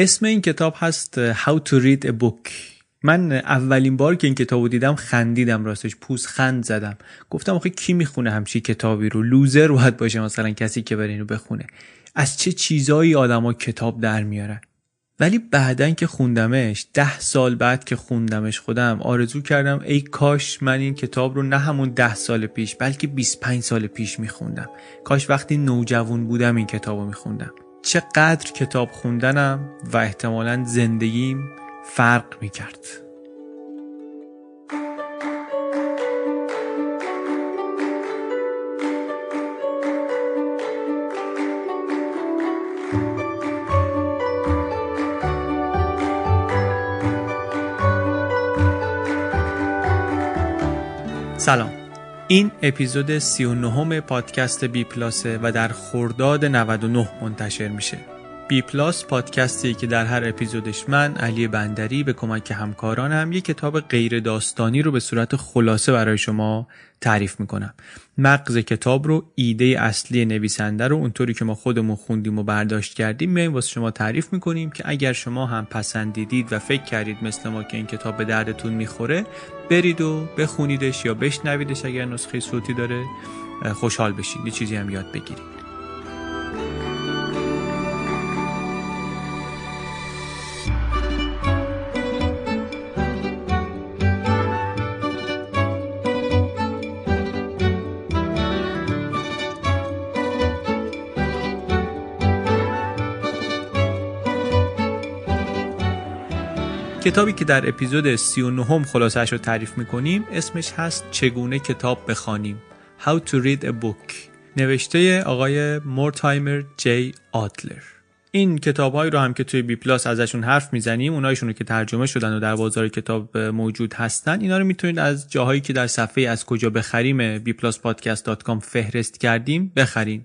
اسم این کتاب هست How to read a book. من اولین بار که این کتاب رو دیدم خندیدم راستش پوز خند زدم. گفتم آخه کی می‌خونه همچی کتابی رو؟ لوزر باید باشه مثلا کسی که بره اینو بخونه. از چه چیزایی آدما کتاب در میارن؟ ولی بعدن که خوندمش ده سال بعد که خوندمش خودم آرزو کردم ای کاش من این کتاب رو نه همون ده سال پیش بلکه 25 سال پیش میخوندم. کاش وقتی نوجوان بودم این کتاب رو میخوندم. چقدر کتاب خوندنم و احتمالا زندگیم فرق می‌کرد. سلام. این اپیزود 39 پادکست بی پلاسه و در خرداد 99 منتشر میشه. بی پلاس پادکستی که در هر اپیزودش من علی بندری به کمک همکارانم یک کتاب غیر داستانی رو به صورت خلاصه برای شما تعریف می‌کنم. مغز کتاب رو ایده اصلی نویسنده رو اونطوری که ما خودمون خوندیم و برداشت کردیم میایم واسه شما تعریف می‌کنیم که اگر شما هم پسندیدید و فکر کردید مثل ما که این کتاب به دردتون می‌خوره برید و بخونیدش یا بشنویدش اگر نسخه صوتی داره خوشحال بشید. یه چیزی هم یاد بگیرید. کتابی که در اپیزود 39 هم خلاصش رو تعریف می‌کنیم اسمش هست چگونه کتاب بخوانیم؟ How to read a book. نوشته آقای مورتایمر جی آدلر این کتابهایی رو هم که توی بی پلاس ازشون حرف می‌زنیم اونایشون رو که ترجمه شدن و در بازار کتاب موجود هستن اینا رو می‌تونید از جاهایی که در صفحه از کجا بخریم bpluspodcast.com فهرست کردیم بخرین.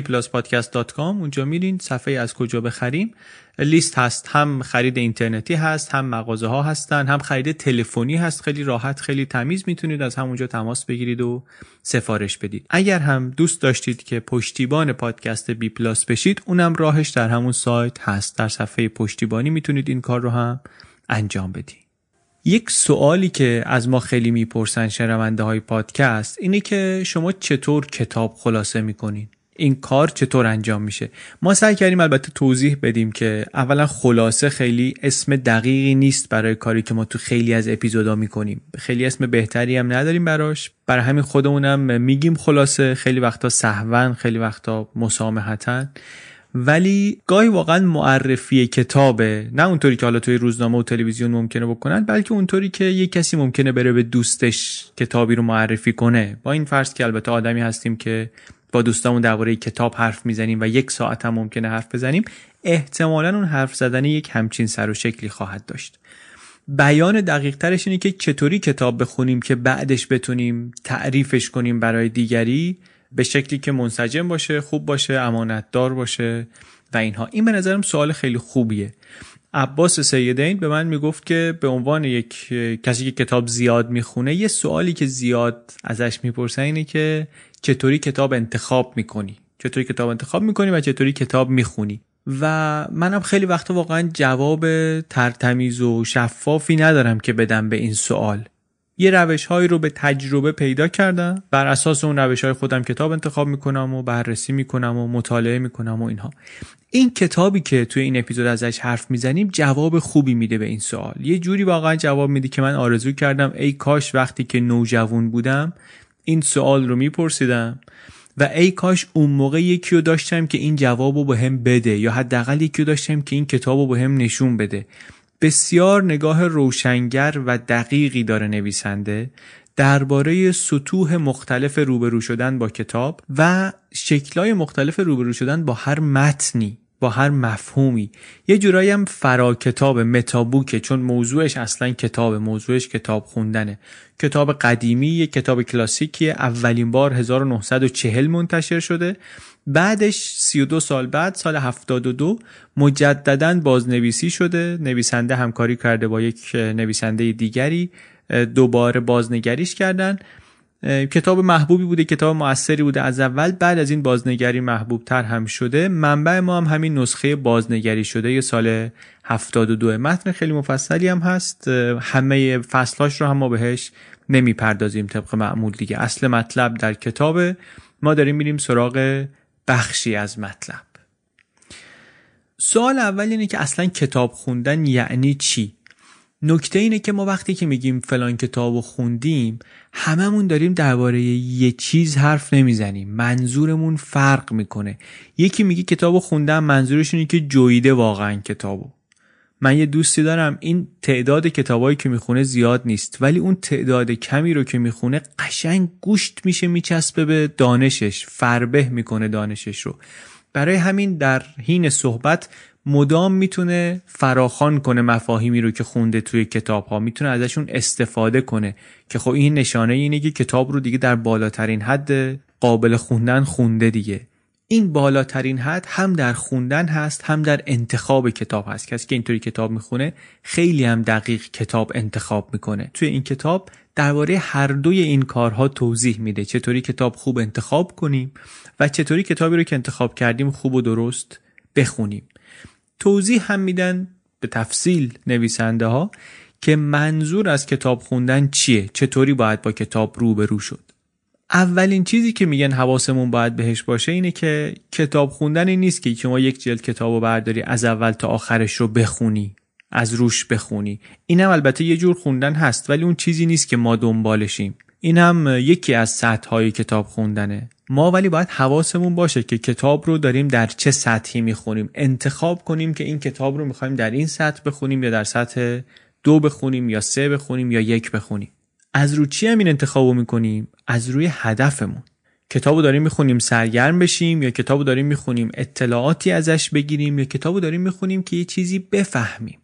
bpluspodcast.com اونجا میرین. صفحه از کجا بخریم. لیست هست. هم خرید اینترنتی هست هم مغازه ها هستن هم خرید تلفنی هست. خیلی راحت خیلی تمیز می‌تونید از همونجا تماس بگیرید و سفارش بدید. اگر هم دوست داشتید که پشتیبان پادکست بی پلاس بشید اونم راهش در همون سایت هست. در صفحه پشتیبانی می‌تونید این کار رو هم انجام بدید. یک سوالی که از ما خیلی می‌پرسن شنونده های پادکست اینه که شما چطور کتاب خلاصه می‌کنین؟ این کار چطور انجام میشه؟ ما سعی کردیم البته توضیح بدیم که اولا خلاصه خیلی اسم دقیقی نیست برای کاری که ما تو خیلی از اپیزودا می‌کنیم. خیلی اسم بهتری هم نداریم براش. برای همین خودمونم میگیم خلاصه. خیلی وقتا سهون خیلی وقتا مسامحتا ولی گاهی واقعا معرفی کتابه نه اونطوری که حالا توی روزنامه و تلویزیون ممکنه بکنن بلکه اونطوری که یک کسی ممکنه بره به دوستش کتابی رو معرفی کنه. با این فرض که البته آدمی هستیم که با دوستامون درباره کتاب حرف می‌زنیم و یک ساعت هم ممکنه حرف بزنیم احتمالا اون حرف زدن یک همچین سر و شکلی خواهد داشت. بیان دقیق ترش اینه که چطوری کتاب بخونیم که بعدش بتونیم تعریفش کنیم برای دیگری به شکلی که منسجم باشه خوب باشه امانتدار باشه و اینها. این به نظرم سوال خیلی خوبیه. عباس سیدین به من می‌گفت که به عنوان یک کسی که کتاب زیاد می‌خونه یه سوالی که زیاد ازش می‌پرسن اینه که چطوری کتاب انتخاب می‌کنی؟ چطوری کتاب انتخاب می‌کنی و چطوری کتاب می‌خونی؟ و منم خیلی وقتا واقعا جواب ترتمیز و شفافی ندارم که بدم به این سوال. یه روش هایی رو به تجربه پیدا کردم. بر اساس اون روش های خودم کتاب انتخاب می‌کنم و بررسی می‌کنم و مطالعه می‌کنم و اینها. این کتابی که توی این اپیزود ازش حرف می‌زنیم جواب خوبی میده به این سوال. یه جوری واقعا جواب میده که من آرزو کردم ای کاش وقتی که نوجوان بودم این سوال رو میپرسیدم و ای کاش اون موقع یکی رو داشتم که این جواب رو به هم بده یا حداقل یکی رو داشتم که این کتاب رو به هم نشون بده. بسیار نگاه روشنگر و دقیقی داره نویسنده درباره سطوح مختلف روبرو شدن با کتاب و شکلای مختلف روبرو شدن با هر متنی با هر مفهومی. یه جورایی هم فرا کتاب متابوکه چون موضوعش اصلا کتاب موضوعش کتاب خوندنه. کتاب قدیمی یه کتاب کلاسیکی اولین بار 1940 منتشر شده. بعدش 32 سال بعد سال 72 مجددا بازنویسی شده نویسنده همکاری کرده با یک نویسنده دیگری دوباره بازنگریش کردن. کتاب محبوبی بوده کتاب موثری بوده از اول بعد از این بازنگری محبوب تر هم شده. منبع ما هم همین نسخه بازنگری شده یه سال 72 متن خیلی مفصلی هم هست. همه فصلاش رو هم ما بهش نمی‌پردازیم طبق معمول دیگه. اصل مطلب در کتاب ما داریم میریم سراغ بخشی از مطلب. سوال اول اینه که اصلا کتاب خوندن یعنی چی؟ نکته اینه که ما وقتی که میگیم فلان کتاب خوندیم هممون داریم درباره یه چیز حرف نمی‌زنیم. منظورمون فرق می‌کنه. یکی میگه کتاب خوندم منظورش اینه که جویده واقعا کتابو. من یه دوستی دارم این تعداد کتابایی که می‌خونه زیاد نیست. ولی اون تعداد کمی رو که می‌خونه قشنگ گوشت میشه میچسبه به دانشش فربه می‌کنه دانشش رو. برای همین در حین صحبت مدام می‌تونه فراخان کنه مفاهیمی رو که خونده توی کتاب ها می‌تونه ازشون استفاده کنه که خب این نشانه اینه که کتاب رو دیگه در بالاترین حد قابل خوندن خونده دیگه. این بالاترین حد هم در خوندن هست هم در انتخاب کتاب هست. کسی که اینطوری کتاب می‌خونه خیلی هم دقیق کتاب انتخاب می‌کنه. توی این کتاب درباره هر دوی این کارها توضیح میده. چطوری کتاب خوب انتخاب کنیم و چطوری کتابی رو که انتخاب کردیم خوب و درست بخونیم. توضیح هم میدن به تفصیل نویسنده ها که منظور از کتاب خوندن چیه؟ چطوری باید با کتاب روبرو شد؟ اولین چیزی که میگن حواسمون باید بهش باشه اینه که کتاب خوندن این نیست که شما یک جلد کتاب رو برداری از اول تا آخرش رو بخونی از روش بخونی. این هم البته یه جور خوندن هست ولی اون چیزی نیست که ما دنبالشیم. این هم یکی از سطح های کتاب خوندنه. ما ولی باید حواسمون باشه که کتاب رو داریم در چه سطحی می‌خونیم. انتخاب کنیم که این کتاب رو می‌خوایم در این سطح بخونیم یا در سطح دو بخونیم یا سه بخونیم یا یک بخونیم. از رو چی هم این انتخاب می‌کنیم؟ از روی هدفمون. کتابو داریم می‌خونیم سرگرم بشیم یا کتابو داریم می‌خونیم اطلاعاتی ازش بگیریم یا کتابو داریم می‌خونیم که یه چیزی بفهمیم.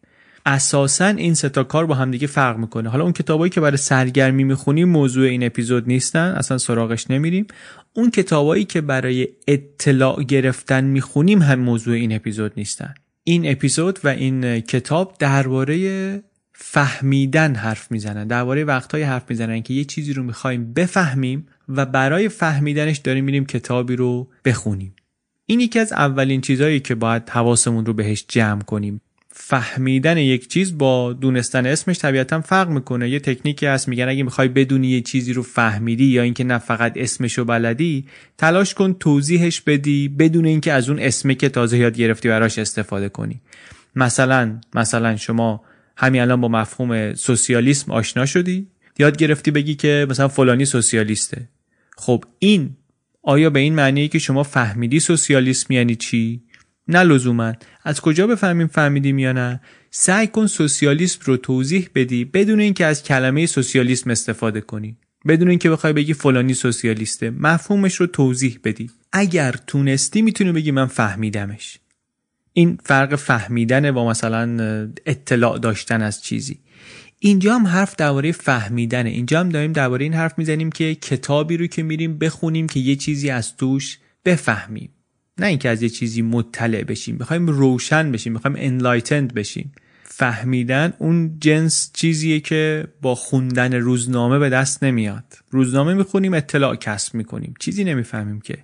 اساسا این ستا کار با همدیگه فرق می‌کنه. حالا اون کتابایی که برای سرگرمی می‌خونیم موضوع این اپیزود نیستن اصلا سراغش نمیریم. اون کتابایی که برای اطلاع گرفتن می‌خونیم هم موضوع این اپیزود نیستن. این اپیزود و این کتاب درباره فهمیدن حرف می‌زنن. درباره وقتهای حرف می‌زنن که یه چیزی رو می‌خوایم بفهمیم و برای فهمیدنش داریم میریم کتابی رو بخونیم. این یکی از اولین چیزهایی که باید حواسمون رو بهش جمع کنیم. فهمیدن یک چیز با دونستن اسمش طبیعتا فرق می‌کنه. یه تکنیکی هست میگن اگه می‌خوای بدونی یه چیزی رو فهمیدی یا اینکه نه فقط اسمش رو بلدی تلاش کن توضیحش بدی بدون اینکه از اون اسمی که تازه یاد گرفتی براش استفاده کنی. مثلا مثلا شما همین الان با مفهوم سوسیالیسم آشنا شدی؟ یاد گرفتی بگی که مثلا فلانی سوسیالیسته. خب این آیا به این معنیه که شما فهمیدی سوسیالیسم یعنی چی؟ نه لزوما. از کجا بفهمیم فهمیدیم یا نه؟ سعی کن سوسیالیسم رو توضیح بدی بدون اینکه از کلمه سوسیالیسم استفاده کنی. بدون اینکه بخوای بگی فلانی سوسیالیسته. مفهومش رو توضیح بدی. اگر تونستی می‌تونی بگی من فهمیدمش. این فرق فهمیدن با مثلا اطلاع داشتن از چیزی. اینجا هم حرف درباره فهمیدنه. اینجا هم داریم درباره این حرف می‌زنیم که کتابی رو که میریم بخونیم که یه چیزی از توش بفهمیم. نه اینکه از یه چیزی مطلع بشیم. می‌خوایم روشن بشیم می‌خوایم انلایتند بشیم. فهمیدن اون جنس چیزیه که با خوندن روزنامه به دست نمیاد. روزنامه می‌خونیم اطلاع کسب می‌کنیم. چیزی نمی‌فهمیم که.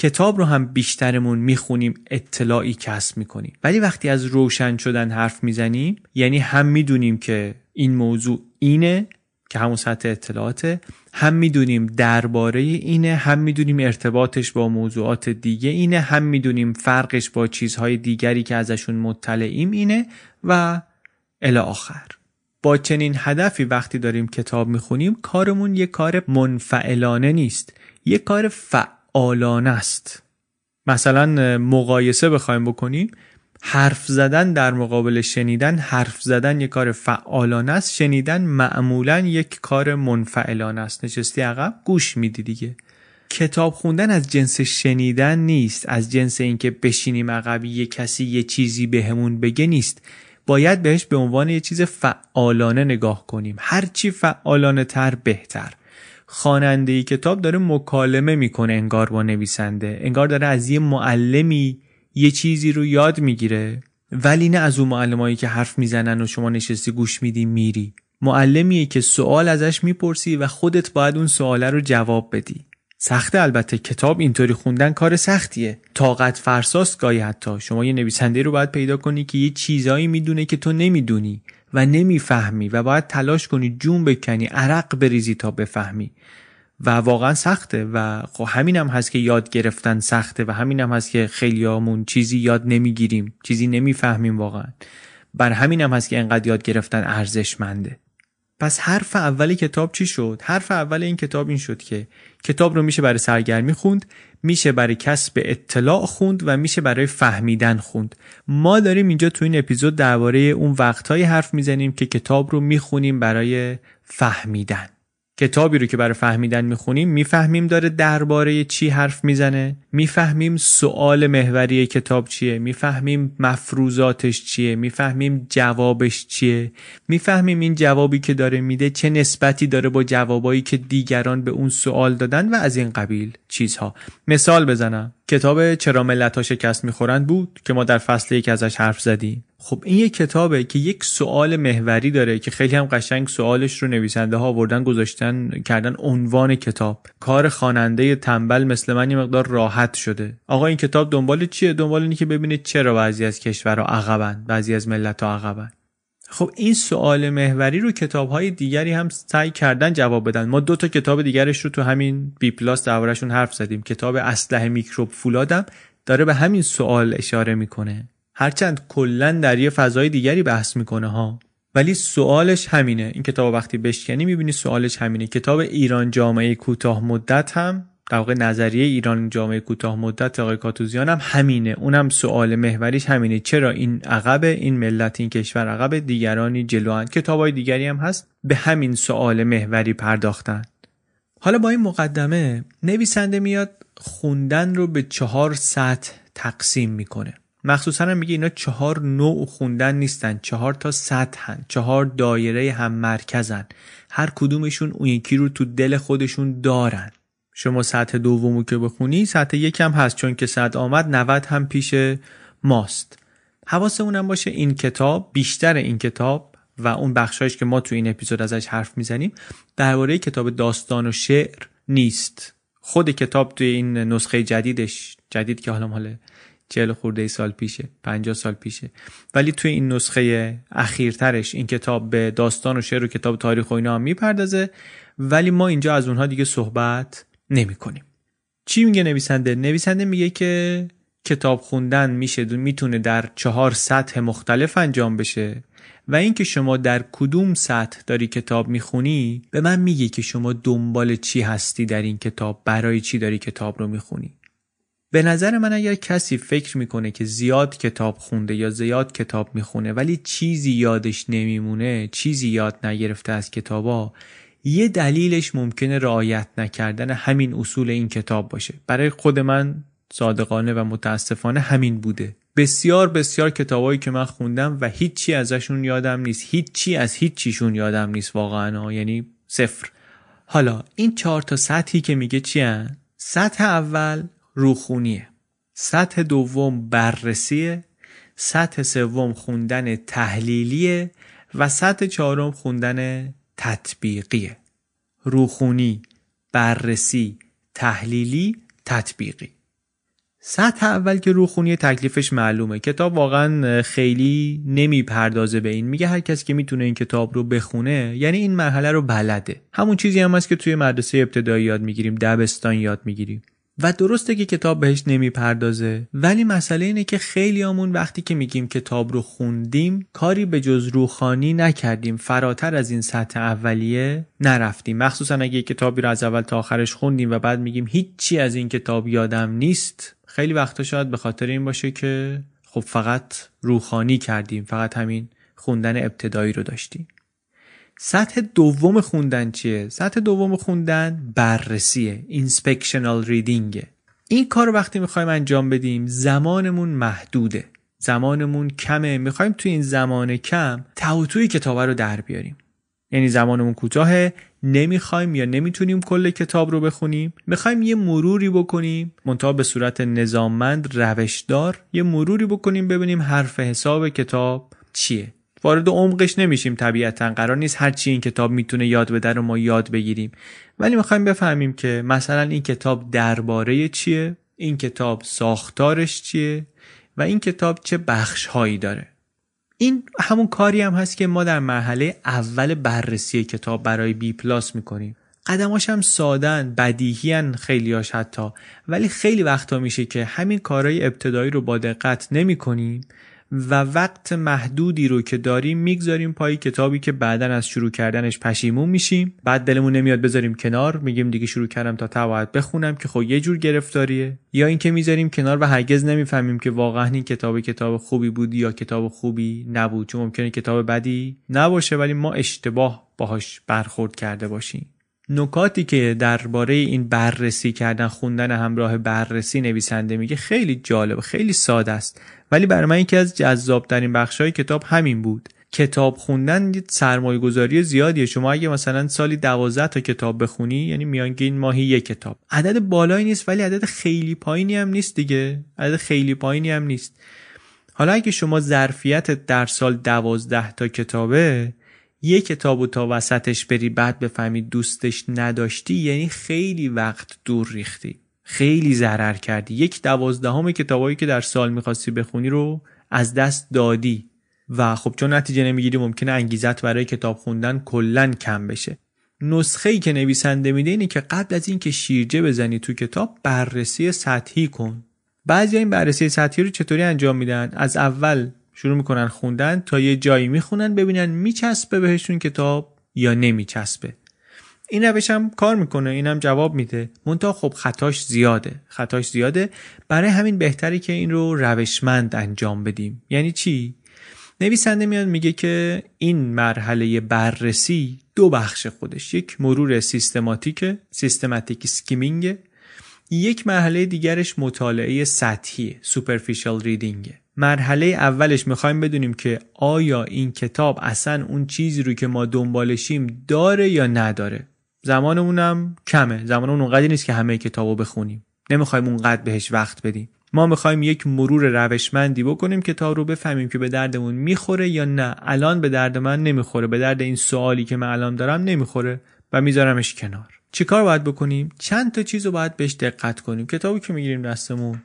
کتاب رو هم بیشترمون می‌خونیم اطلاعی کسب می‌کنیم. ولی وقتی از روشن شدن حرف می‌زنیم یعنی هم می‌دونیم که این موضوع اینه که همون سطح اطلاعاته هم می‌دونیم درباره اینه هم می‌دونیم ارتباطش با موضوعات دیگه اینه هم می‌دونیم فرقش با چیزهای دیگری که ازشون مطلعیم اینه و الی آخر. با چنین هدفی وقتی داریم کتاب می‌خونیم کارمون یه کار منفعلانه نیست. یه کار فعالانه است. مثلا مقایسه بخوایم بکنیم. حرف زدن در مقابل شنیدن حرف زدن یک کار فعالانه است. شنیدن معمولا یک کار منفعلانه است. نشستی عقب گوش میدی دیگه. کتاب خوندن از جنس شنیدن نیست. از جنس اینکه بشینیم عقب یه کسی یه چیزی بهمون بگه نیست. باید بهش به عنوان یه چیز فعالانه نگاه کنیم. هرچی فعالانه تر بهتر. خواننده کتاب داره مکالمه می‌کنه انگار با نویسنده. انگار داره از یه معلمی یه چیزی رو یاد می‌گیره. ولی نه از اون معلمایی که حرف می‌زنن و شما نشستی گوش میدی میری. معلمیه که سوال ازش می‌پرسی و خودت باید اون سواله رو جواب بدی. سخته البته کتاب اینطوری خوندن کار سختیه. طاقت فرساست گاهی حتی. شما یه نویسنده رو باید پیدا کنی که یه چیزایی می‌دونه که تو نمی‌دونی. و نمی‌فهمی و باید تلاش کنی جون بکنی عرق بریزی تا بفهمی. و واقعا سخته و خب همین هم هست که یاد گرفتن سخته و همین هم هست که خیلیامون چیزی یاد نمی‌گیریم چیزی نمی‌فهمیم واقعا. بر همین هم هست که انقدر یاد گرفتن ارزشمنده. پس حرف اول کتاب چی شد؟ حرف اول این کتاب این شد که کتاب رو میشه برای سرگرمی خوند میشه برای کسب اطلاع خوند و میشه برای فهمیدن خوند. ما داریم اینجا تو این اپیزود درباره اون وقتهایی حرف می‌زنیم که کتاب رو می‌خونیم برای فهمیدن. کتابی رو که برای فهمیدن می‌خونیم می‌فهمیم داره درباره چی حرف می‌زنه. می‌فهمیم سوال محوری کتاب چیه. می‌فهمیم مفروضاتش چیه. می‌فهمیم جوابش چیه. می‌فهمیم این جوابی که داره میده چه نسبتی داره با جوابایی که دیگران به اون سوال دادن و از این قبیل چیزها. مثال بزنم. کتاب چرا ملت ها شکست می‌خورند بود که ما در فصل یک ازش حرف زدیم. خب این یک کتابه که یک سوال محوری داره که خیلی هم قشنگ سوالش رو نویسنده ها آوردن گذاشتن کردن عنوان کتاب. کار خواننده تنبل مثل من یه مقدار راحت شده. آقا این کتاب دنبال چیه؟ دنبال اینه که ببینه چرا بعضی از کشورها عقبن بعضی از ملت ها عقبن. خب این سوال محوری رو کتاب های دیگری هم سعی کردن جواب بدن. ما دو تا کتاب دیگرش رو تو همین بی پلاس دربارشون حرف زدیم. کتاب اسلحه میکروب فولادم داره به همین سوال اشاره می‌کنه. هرچند کلا در یه فضای دیگری بحث می‌کنه ها. ولی سوالش همینه. این کتاب وقتی بشکنی می‌بینی سوالش همینه. کتاب ایران جامعه کوتاه مدت هم در واقع نظریه ایران جامعه کوتاه مدت آقای کاتوزیان هم همینه. اونم سوال محوریش همینه. چرا این عقب این ملت این کشور عقب دیگرانی جلوان. کتابای دیگری هم هست. به همین سوال محوری پرداختن. حالا با این مقدمه نویسنده میاد خوندن رو به چهار سطح تقسیم می‌کنه. مخصوصا هم میگه اینا چهار نوع خوندن نیستن. چهار تا سطحن چهار دایره هم مرکزن. هر کدومشون اون یکی رو تو دل خودشون دارن. شما سطح دومو که بخونی سطح یکم هست چون که صد آمد 90 هم پیش ماست. حواسمون باشه این کتاب بیشتر این کتاب و اون بخشایش که ما تو این اپیزود ازش حرف می‌زنیم درباره کتاب داستان و شعر نیست. خود کتاب توی این نسخه جدیدش جدید که حالا مال چهل خورده سال پیشه 50 سال پیشه. ولی توی این نسخه اخیرترش این کتاب به داستان و شعر و کتاب تاریخ و اینا هم می‌پردازه. ولی ما اینجا از اونها دیگه صحبت نمی کنیم. چی میگه نویسنده؟ نویسنده میگه که کتاب خوندن میشه می‌تونه در چهار سطح مختلف انجام بشه. و اینکه شما در کدوم سطح داری کتاب می‌خونی به من میگه که شما دنبال چی هستی در این کتاب؟ برای چی داری کتاب رو می‌خونی؟ به نظر من اگر کسی فکر می‌کنه که زیاد کتاب خونده یا زیاد کتاب می‌خونه ولی چیزی یادش نمیمونه چیزی یاد نگرفته از کتابا یه دلیلش ممکنه رعایت نکردن همین اصول این کتاب باشه. برای خود من صادقانه و متاسفانه همین بوده. بسیار بسیار کتابایی که من خوندم و هیچی ازشون یادم نیست. هیچی از هیچیشون یادم نیست واقعا. یعنی صفر. حالا این چهار تا سطحی که میگه چی هن؟ سطح اول روخونیه. سطح دوم بررسیه. سطح سوم خوندن تحلیلیه. و سطح چهارم خوندن تطبیقیه روخونی بررسی تحلیلی تطبیقی. سطح اول که روخونی تکلیفش معلومه. کتاب واقعا خیلی نمی‌پردازه به این. میگه هر کس که می‌تونه این کتاب رو بخونه یعنی این مرحله رو بلده. همون چیزی هم هست که توی مدرسه ابتدایی یاد می‌گیریم دبستان یاد می‌گیریم. و درسته که کتاب بهش نمی‌پردازه. ولی مسئله اینه که خیلی همون وقتی که میگیم کتاب رو خوندیم کاری به جز روخانی نکردیم. فراتر از این سطح اولیه نرفتیم. مخصوصا اگه کتابی رو از اول تا آخرش خوندیم و بعد میگیم هیچی از این کتاب یادم نیست خیلی وقتا شاید به خاطر این باشه که خب فقط روخانی کردیم. فقط همین خوندن ابتدایی رو داشتیم. سطح دوم خوندن چیه؟ سطح دوم خوندن بررسیه اینسپکشنال ریدینگه این کار وقتی می‌خوایم انجام بدیم زمانمون محدوده. زمانمون کمه. می‌خوایم تو این زمان کم توتوی کتاب رو در بیاریم. یعنی زمانمون کوتاهه نمی‌خوایم یا نمی‌تونیم کل کتاب رو بخونیم. می‌خوایم یه مروری بکنیم منتها به صورت نظاممند روشدار یه مروری بکنیم ببینیم حرف حساب کتاب چیه. وارد عمقش نمیشیم طبیعتا. قرار نیست هر چی این کتاب می‌تونه یاد بده رو ما یاد بگیریم. ولی می‌خوایم بفهمیم که مثلا این کتاب درباره چیه؟ این کتاب ساختارش چیه؟ و این کتاب چه بخش هایی داره؟ این همون کاری هم هست که ما در مرحله اول بررسی کتاب برای بی پلاس می‌کنیم. قدماش هم سادن بدیهیان خیلیاش حتی. ولی خیلی وقتا میشه که همین کارهای ابتدایی رو با دقت نمی کنیم و وقت محدودی رو که داریم می‌گذاریم پای کتابی که بعدا از شروع کردنش پشیمون میشیم. بعد دلمون نمیاد بذاریم کنار میگیم دیگه شروع کردم تا تا بخونم که خب یه جور گرفتاریه. یا اینکه می‌ذاریم کنار و هرگز نمی‌فهمیم که واقعا این کتاب کتاب خوبی بود یا کتاب خوبی نبود. چون ممکنه کتاب بدی نباشه ولی ما اشتباه باهاش برخورد کرده باشیم. نکاتی که درباره این بررسی کردن خوندن همراه بررسی نویسنده میگه خیلی جالب خیلی ساده است. ولی برای من یکی از جذابترین بخشهای کتاب همین بود. کتاب خوندن سرمایه گذاری زیادیه. شما اگه مثلا سالی دوازده تا کتاب بخونی یعنی میانگین ماهی یک کتاب. عدد بالایی نیست ولی عدد خیلی پایینی هم نیست دیگه. عدد خیلی پایینی هم نیست. حالا اگه شما ظرفیت در سال دوازده تا کتابه یه کتاب و تا وسطش بری بعد بفهمی دوستش نداشتی یعنی خیلی وقت دور ریختی. خیلی ضرر کردی. یک دوازدهم کتابایی که در سال می‌خواستی بخونی رو از دست دادی. و خب چون نتیجه نمی‌گیری ممکنه انگیزت برای کتاب خوندن کلا کم بشه. نسخه ای که نویسنده میده اینه که قبل از اینکه شیرجه بزنی تو کتاب بررسی سطحی کن. بعضی این بررسی سطحی رو چطوری انجام میدن؟ از اول شروع می‌کنن خوندن تا یه جایی می‌خونن ببینن میچسبه بهشون کتاب یا نمیچسبه. این روش هم کار می‌کنه اینم جواب میده. منتها خب خطاش زیاده. خطاش زیاده. برای همین بهتری که این رو روشمند انجام بدیم. یعنی چی؟ نویسنده میاد میگه که این مرحله بررسی دو بخش خودش. یک مرور سیستماتیک systematic skimming یک مرحله دیگرش مطالعه سطحی superficial reading مرحله اولش می‌خوایم بدونیم که آیا این کتاب اصلا اون چیزی رو که ما دنبالشیم داره یا نداره. زمانمونم کمه. زمانمون اونقدر نیست که همه کتابو بخونیم. نمی‌خوایم اونقدر بهش وقت بدیم. ما می‌خوایم یک مرور روشمندی بکنیم کتاب رو بفهمیم که به دردمون می‌خوره یا نه. الان به درد من نمی‌خوره. به درد این سوالی که من الان دارم نمی‌خوره و میذارمش کنار. چیکار باید بکنیم؟ چند تا چیز رو باید بهش دقت کنیم. کتابی که می‌گیریم دستمون.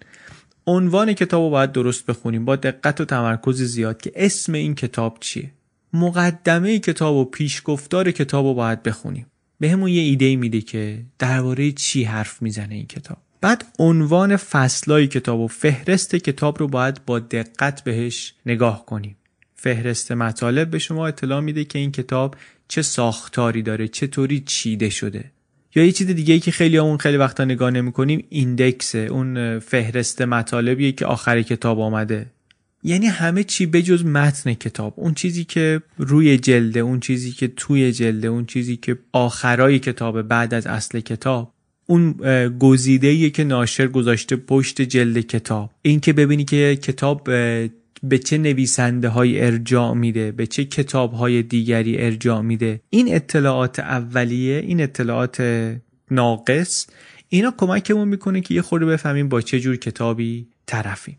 عنوان کتاب رو باید درست بخونیم. با دقت و تمرکز زیاد که اسم این کتاب چیه. مقدمه کتاب و پیشگفتار کتاب رو باید بخونیم. به همون یه ایده میده که درباره چی حرف می‌زنه این کتاب. بعد عنوان فصلای کتاب و فهرست کتاب رو باید با دقت بهش نگاه کنیم. فهرست مطالب به شما اطلاع میده که این کتاب چه ساختاری داره چطوری چیده شده. یا یه چیز دیگه ای که خیلی اون خیلی وقتا نگاه نمی‌کنیم ایندکس اون فهرست مطالبیه که آخر کتاب آمده. یعنی همه چی بجز متن کتاب. اون چیزی که روی جلده اون چیزی که توی جلده اون چیزی که آخرای کتاب بعد از اصل کتاب. اون گزیده که ناشر گذاشته پشت جلد کتاب. این که ببینی که کتاب به چه نویسنده های ارجاع میده به چه کتاب های دیگری ارجاع میده. این اطلاعات اولیه این اطلاعات ناقص اینا کمکمون می‌کنه که یه خورده بفهمیم با چه جور کتابی طرفیم.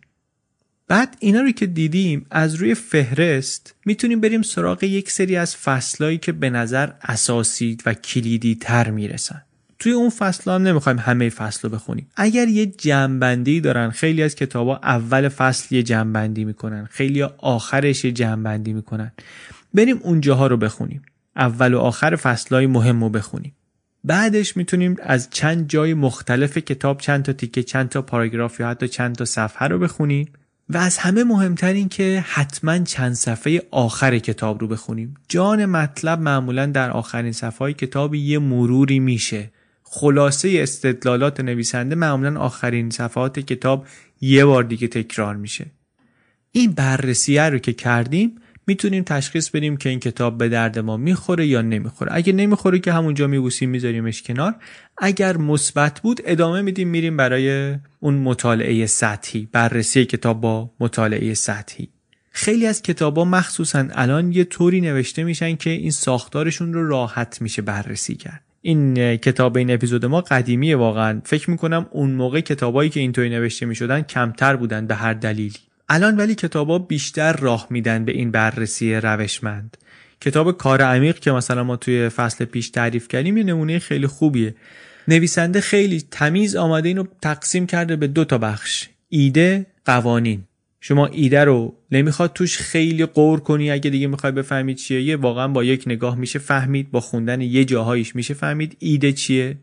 بعد اینا رو که دیدیم از روی فهرست می‌تونیم بریم سراغ یک سری از فصلایی که به نظر اساسی و کلیدی تر می‌رسن. توی اون فصل هم نمی‌خوایم همه فصل رو بخونیم. اگر یه جنبندی دارن خیلی از کتابا اول فصل یه جنبندی می‌کنن خیلی آخرش یه جنبندی می‌کنن. بریم اونجاها رو بخونیم. اول و آخر فصلهای مهم رو بخونیم. بعدش می‌تونیم از چند جای مختلف کتاب چند تا تیکه چند تا پاراگراف یا حتی چند تا صفحه رو بخونیم و از همه مهمتر این که حتما چند صفحه آخر کتاب رو بخونیم. جان مطلب معمولا در آخرین صفحه کتاب یه مروری میشه. خلاصه استدلالات نویسنده معمولا آخرین صفحات کتاب یه بار دیگه تکرار میشه. این بررسیه رو که کردیم می‌تونیم تشخیص بدیم که این کتاب به درد ما می‌خوره یا نمی‌خوره. اگه نمی‌خوره که همونجا میبوسیم میذاریمش کنار. اگر مثبت بود ادامه میدیم میریم برای اون مطالعه سطحی. بررسی کتاب با مطالعه سطحی. خیلی از کتابا مخصوصا الان یه طوری نوشته میشن که این ساختارشون رو راحت میشه بررسی کرد. این کتاب این اپیزود ما قدیمیه واقعا. فکر می‌کنم اون موقع کتابایی که اینطوری نوشته می‌شدن کمتر بودن به هر دلیلی. الان ولی کتابا بیشتر راه میدن به این بررسی روشمند. کتاب کار عمیق که مثلا ما توی فصل پیش تعریف کردیم یه نمونه خیلی خوبیه. نویسنده خیلی تمیز آمده اینو تقسیم کرده به دو تا بخش. ایده قوانین. شما ایده رو نمی‌خواد توش خیلی قور کنی اگه دیگه می‌خوای بفهمید چیه یه واقعا با یک نگاه میشه فهمید با خوندن یه جاهایش میشه فهمید ایده چیه.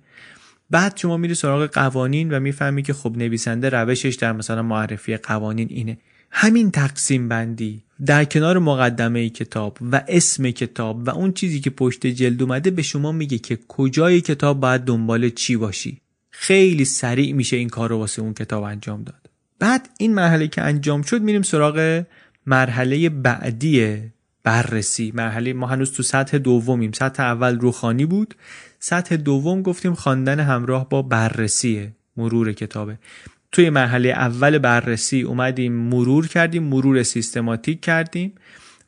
بعد شما میری سراغ قوانین و می‌فهمی که خب نویسنده روشش در مثلا معرفی قوانین اینه. همین تقسیم بندی در کنار مقدمه کتاب و اسم کتاب و اون چیزی که پشت جلد اومده به شما میگه که کجای کتاب باید دنبال چی باشی. خیلی سریع میشه این کار رو واسه اون کتاب انجام داد. بعد این مرحله که انجام شد میریم سراغ مرحله بعدی بررسی. مرحله ما هنوز تو سطح دومیم. سطح اول روخانی بود. سطح دوم گفتیم خواندن همراه با بررسی مرور کتابه توی مرحله اول بررسی اومدیم مرور کردیم مرور سیستماتیک کردیم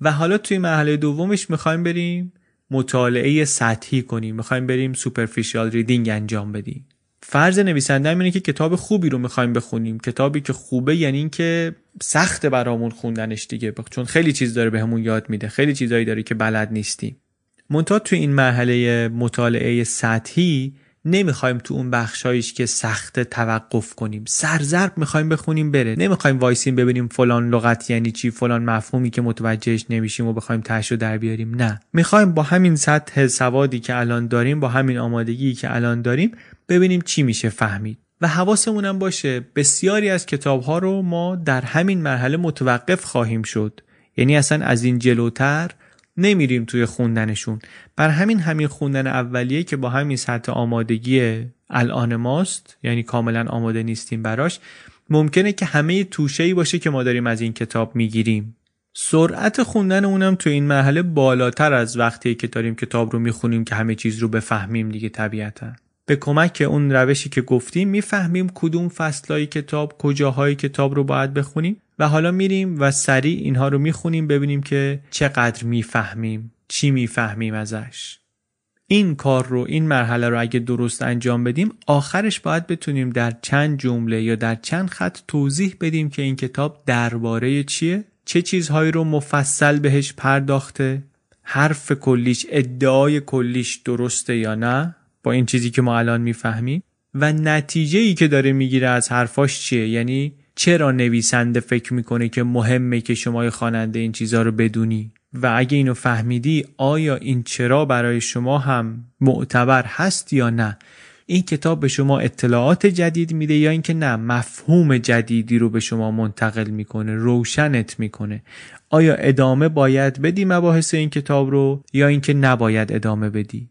و حالا توی مرحله دومش می‌خوایم بریم مطالعه سطحی کنیم. می‌خوایم بریم سوپرفیشال ریدینگ انجام بدیم. فرض نویسنده اینه که کتاب خوبی رو می‌خوایم بخونیم. کتابی که خوبه یعنی اینکه سخت برامون خوندنش دیگه. چون خیلی چیز داره بهمون به یاد میده. خیلی چیزایی داره که بلد نیستیم منتها توی این مرحله مطالعه سطحی نمی‌خوایم تو اون بخشایش که سخت توقف کنیم. سرزرب می‌خوایم بخونیم بره. نمی‌خوایم وایسیم ببینیم فلان لغت یعنی چی فلان مفهومی که متوجهش نمیشیم و بخوایم تش رو در بیاریم. نه. می‌خوایم با همین سطح سوادی که الان داریم با همین آمادگی که الان داریم ببینیم چی میشه فهمید. و حواسمونم باشه بسیاری از کتاب ها رو ما در همین مرحله متوقف خواهیم شد. یعنی اصلا از این جلوتر نمیریم توی خوندنشون. بر همین همین خوندن اولیه که با همین سطح آمادگی الان ماست یعنی کاملا آماده نیستیم براش ممکنه که همه توشه ای باشه که ما داریم از این کتاب می‌گیریم. سرعت خوندن اونم تو این مرحله بالاتر از وقتی که داریم کتاب رو می‌خونیم که همه چیز رو بفهمیم دیگه طبیعتا. به کمک اون روشی که گفتیم می‌فهمیم کدوم فصلهای کتاب کجاهای کتاب رو باید بخونیم. و حالا میریم و سریع اینها رو می‌خونیم ببینیم که چقدر می‌فهمیم چی می‌فهمیم ازش. این کار رو این مرحله رو اگه درست انجام بدیم آخرش باید بتونیم در چند جمله یا در چند خط توضیح بدیم که این کتاب درباره چیه؟ چه چیزهایی رو مفصل بهش پرداخته؟ حرف کلیش ادعای کلیش درسته یا نه؟ با این چیزی که ما الان می‌فهمیم. و نتیجه ای که داره می‌گیره از حرفاش چیه؟ یعنی چرا نویسنده فکر می‌کنه که مهمه که شما خواننده این چیزها رو بدونی؟ و اگه اینو فهمیدی آیا این چرا برای شما هم معتبر هست یا نه؟ این کتاب به شما اطلاعات جدید میده یا اینکه نه مفهوم جدیدی رو به شما منتقل می‌کنه روشنت می‌کنه؟ آیا ادامه باید بدی مباحث این کتاب رو یا اینکه نباید ادامه بدی؟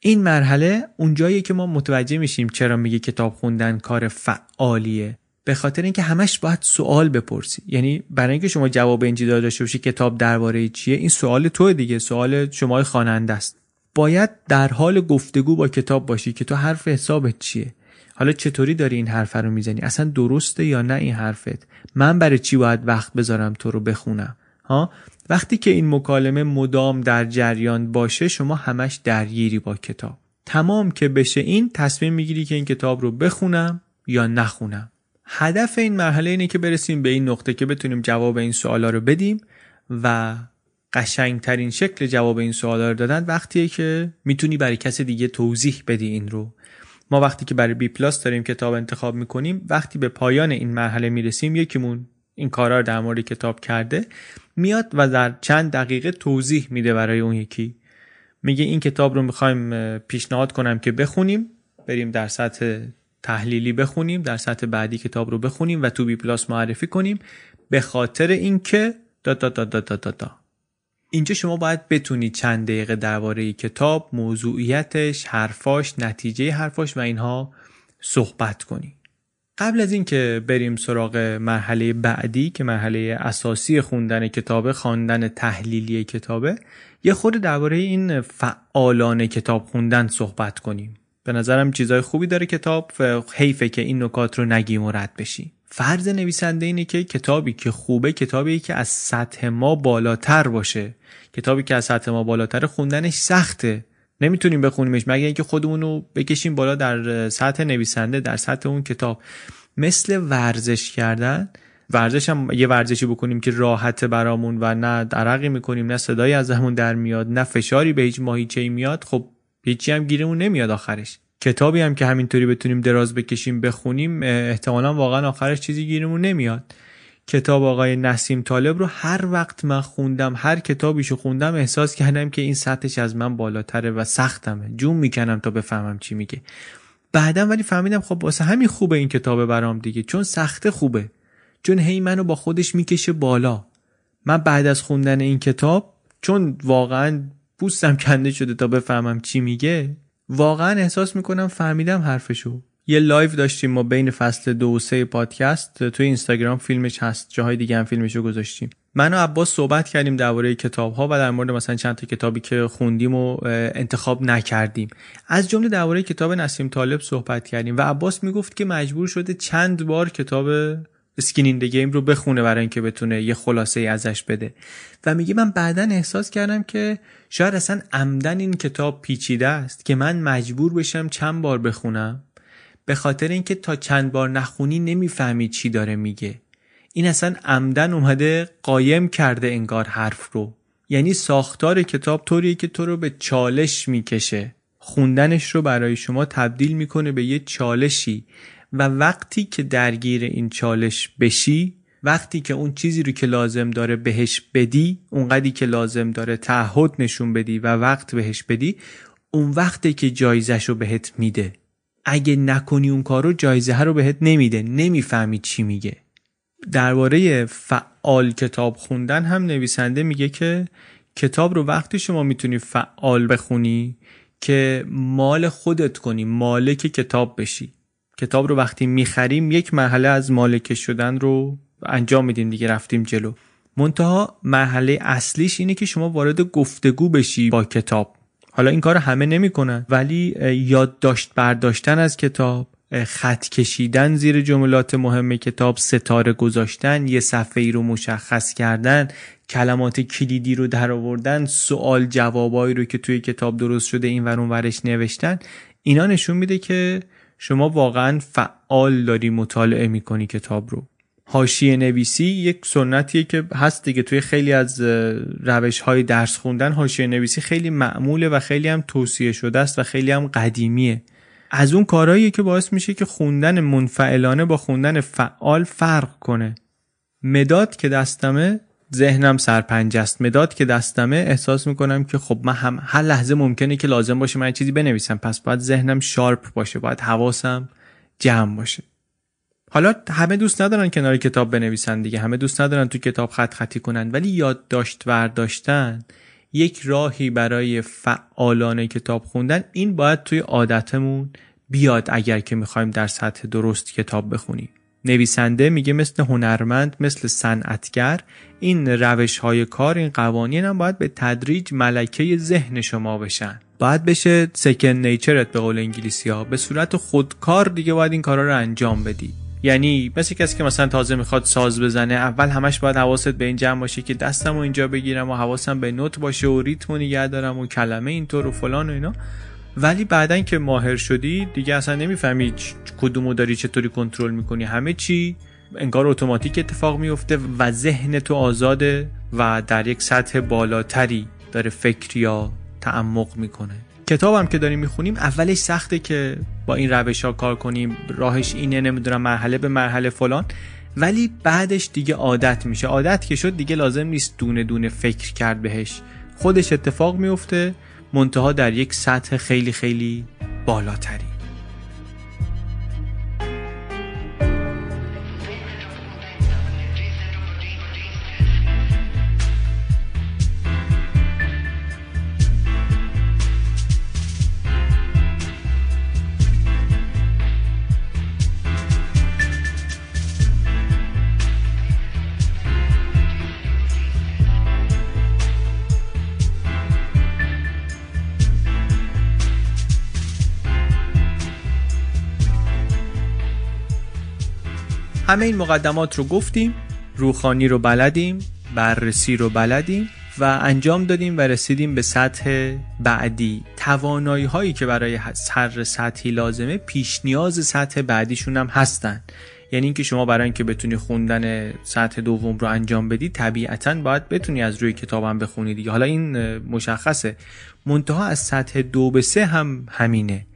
این مرحله اونجاییه که ما متوجه میشیم چرا میگه کتاب خوندن کار فعالیه. به خاطر اینکه همش باید سوال بپرسی. یعنی برای اینکه شما جواب این چیزا داشته باشی کتاب درباره چیه این سوال تو دیگه سوال شما خواننده است. باید در حال گفتگو با کتاب باشی که تو حرف حسابت چیه. حالا چطوری داری این حرف رو می‌زنی؟ اصلا درسته یا نه این حرفت؟ من برای چی باید وقت بذارم تو رو بخونم؟ ها؟ وقتی که این مکالمه مدام در جریان باشه شما همش درگیری با کتاب. تمام که بشه این تصمیم می‌گیری که این کتاب رو بخونم یا نخونم. هدف این مرحله اینه که برسیم به این نقطه که بتونیم جواب این سوالا رو بدیم و قشنگترین شکل جواب این سوالا رو دادن وقتیه که می‌تونی برای کس دیگه توضیح بدی این رو. ما وقتی که برای بی پلاس داریم کتاب انتخاب می‌کنیم وقتی به پایان این مرحله می‌رسیم یکیمون این کارا رو در مورد کتاب کرده میاد و در چند دقیقه توضیح میده برای اون یکی. میگه این کتاب رو می‌خوایم پیشنهاد کنم که بخونیم بریم در سطح تحلیلی بخونیم در سطح بعدی کتاب رو بخونیم و تو بی پلاس معرفی کنیم به خاطر اینکه دا دا دا دا دا دا اینجا شما باید بتونی چند دقیقه درباره کتاب موضوعیتش حرفاش نتیجه حرفاش و اینها صحبت کنی. قبل از اینکه بریم سراغ مرحله بعدی که مرحله اساسی خوندن کتابه خواندن تحلیلی کتابه یه خود درباره این فعالان کتاب خوندن صحبت کنیم. به نظرم چیزای خوبی داره کتاب و حیفه که این نکات رو نگیم و رد بشی فرض نویسنده اینه که کتابی که خوبه کتابی که از سطح ما بالاتر باشه. کتابی که از سطح ما بالاتر خوندنش سخته. نمی‌تونیم بخونیمش مگه اینکه خودمون رو بکشیم بالا در سطح نویسنده در سطح اون کتاب. مثل ورزش کردن ورزش هم یه ورزشی بکنیم که راحت برامون و نه درقی می‌کنیم نه صدایی از همون در میاد نه فشاری به هیچ ماهیچه میاد خب هیچی هم گیرمون نمیاد آخرش. کتابی هم که همینطوری بتونیم دراز بکشیم بخونیم احتمالا واقعا آخرش چیزی گیرمون نمیاد. کتاب آقای نسیم طالب رو هر وقت من خوندم هر کتابیشو خوندم احساس کردم که این سطحش از من بالاتره و سختمه. جون می‌کنم تا بفهمم چی میگه. بعدم ولی فهمیدم خب واسه همین خوبه این کتاب برام دیگه چون سخته خوبه. چون هی منو با خودش می‌کشه بالا. من بعد از خوندن این کتاب چون واقعا پوستم کنده شده تا بفهمم چی میگه واقعا احساس می‌کنم فهمیدم حرفشو. یه live داشتیم ما بین فصل دو و سه پادکست توی اینستاگرام فیلمش هست جاهای دیگه هم فیلمشو گذاشتیم. من و عباس صحبت کردیم درباره کتاب ها و در مورد مثلا چند تا کتابی که خوندیم و انتخاب نکردیم. از جمله درباره کتاب نسیم طالب صحبت کردیم و عباس می‌گفت که مجبور شده چند بار کتاب اسکین این گیم رو بخونه برای اینکه بتونه یه خلاصه ای ازش بده. و میگه من بعدا احساس کردم که شاید اصلا عمدن این کتاب پیچیده است که من مجبور بشم چند بار بخونم به خاطر اینکه تا چند بار نخونی نمی‌فهمی چی داره میگه. این اصلا عمدن اومده قایم کرده انگار حرف رو. یعنی ساختار کتاب طوریه که تو رو به چالش می‌کشه. خوندنش رو برای شما تبدیل می‌کنه به یه چالشی. و وقتی که درگیر این چالش بشی وقتی که اون چیزی رو که لازم داره بهش بدی اونقدی که لازم داره تعهد نشون بدی و وقت بهش بدی اون وقتی که جایزش رو بهت میده. اگه نکنی اون کارو جایزه رو بهت نمیده. نمی‌فهمی چی میگه. درباره فعال کتاب خوندن هم نویسنده میگه که کتاب رو وقتی شما می‌تونی فعال بخونی که مال خودت کنی مالک کتاب بشی. کتاب رو وقتی می‌خریم یک مرحله از مالک شدن رو انجام میدیم دیگه رفتیم جلو. منتها مرحله اصلیش اینه که شما وارد گفتگو بشی با کتاب. حالا این کار همه نمی‌کنن ولی یادداشت برداشتن از کتاب خط کشیدن زیر جملات مهم کتاب ستاره گذاشتن یه صفحه ای رو مشخص کردن کلمات کلیدی رو در آوردن سوال جوابایی رو که توی کتاب درست شده این ورون ورش نوشتن اینا نشون میده که شما واقعا فعال داری مطالعه می‌کنی کتاب رو. حاشیه نویسی یک سنتیه که هست دیگه. توی خیلی از روش های درس خوندن حاشیه نویسی خیلی معموله و خیلی هم توصیه شده است و خیلی هم قدیمیه. از اون کارهاییه که باعث میشه که خوندن منفعلانه با خوندن فعال فرق کنه. مداد که دستمه ذهنم سرپنج است مداد که دستمه احساس می‌کنم که خب من هم هر لحظه ممکنه که لازم باشه من چیزی بنویسم. پس باید ذهنم شارپ باشه باید حواسم جمع باشه. حالا همه دوست ندارن کنار کتاب بنویسن دیگه. همه دوست ندارن تو کتاب خط خطی کنن. ولی یادداشت ورداشتن یک راهی برای فعالانه کتاب خوندن این باید توی عادتمون بیاد اگر که می‌خوایم در سطح درست کتاب بخونیم. نویسنده میگه مثل هنرمند مثل صنعتگر این روش های کار این قوانین هم باید به تدریج ملکه ذهن شما بشن. باید بشه سکن نیچرت به قول انگلیسی ها به صورت خودکار دیگه باید این کارا رو انجام بدی. یعنی مثل کسی که مثلا تازه می‌خواد ساز بزنه اول همش باید حواست به این جمع باشه که دستم و اینجا بگیرم و حواسم به نوت باشه و ریتم و نگه دارم و کلمه اینطور و فلان و اینا. ولی بعدا که ماهر شدی دیگه اصلا نمی‌فهمی کدومو داری چطوری کنترل می‌کنی. همه چی انگار اتوماتیک اتفاق میفته و ذهن تو آزاده و در یک سطح بالاتری داره فکر یا تعمق می‌کنه. کتابم که داریم می‌خونیم اولش سخته که با این روش ها کار کنیم. راهش اینه نمی‌دونم مرحله به مرحله فلان. ولی بعدش دیگه عادت میشه. عادت که شد دیگه لازم نیست دونه دونه فکر کرد بهش. خودش اتفاق میفته منتها در یک سطح خیلی خیلی بالاتری. همه این مقدمات رو گفتیم روخانی رو بلدیم بررسی رو بلدیم و انجام دادیم و رسیدیم به سطح بعدی. توانایی هایی که برای هر سطحی لازمه پیش نیاز سطح بعدیشون هم هستن. یعنی اینکه شما برای اینکه بتونی خوندن سطح دوم رو انجام بدی طبیعتا باید بتونی از روی کتابم بخونی دیگه. حالا این مشخصه. منتها از سطح دو به سه هم همینه.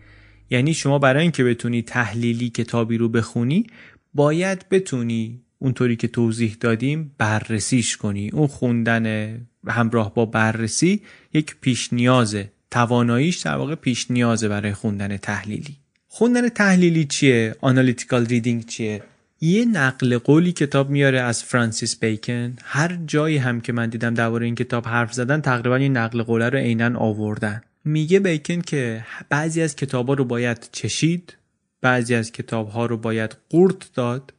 یعنی شما برای اینکه بتونی تحلیلی کتابی رو بخونی باید بتونی اونطوری که توضیح دادیم بررسیش کنی. اون خوندن همراه با بررسی یک پیش نیازه تواناییش در واقع پیش نیازه برای خوندن تحلیلی. خوندن تحلیلی چیه؟ analytical reading چیه؟ یه نقل قولی کتاب میاره از فرانسیس بیکن. هر جایی هم که من دیدم درباره این کتاب حرف زدن تقریبا این نقل قوله رو عینا آوردن. میگه بیکن که بعضی از کتابا رو باید چشید بعضی از کتاب ها رو باید قورت داد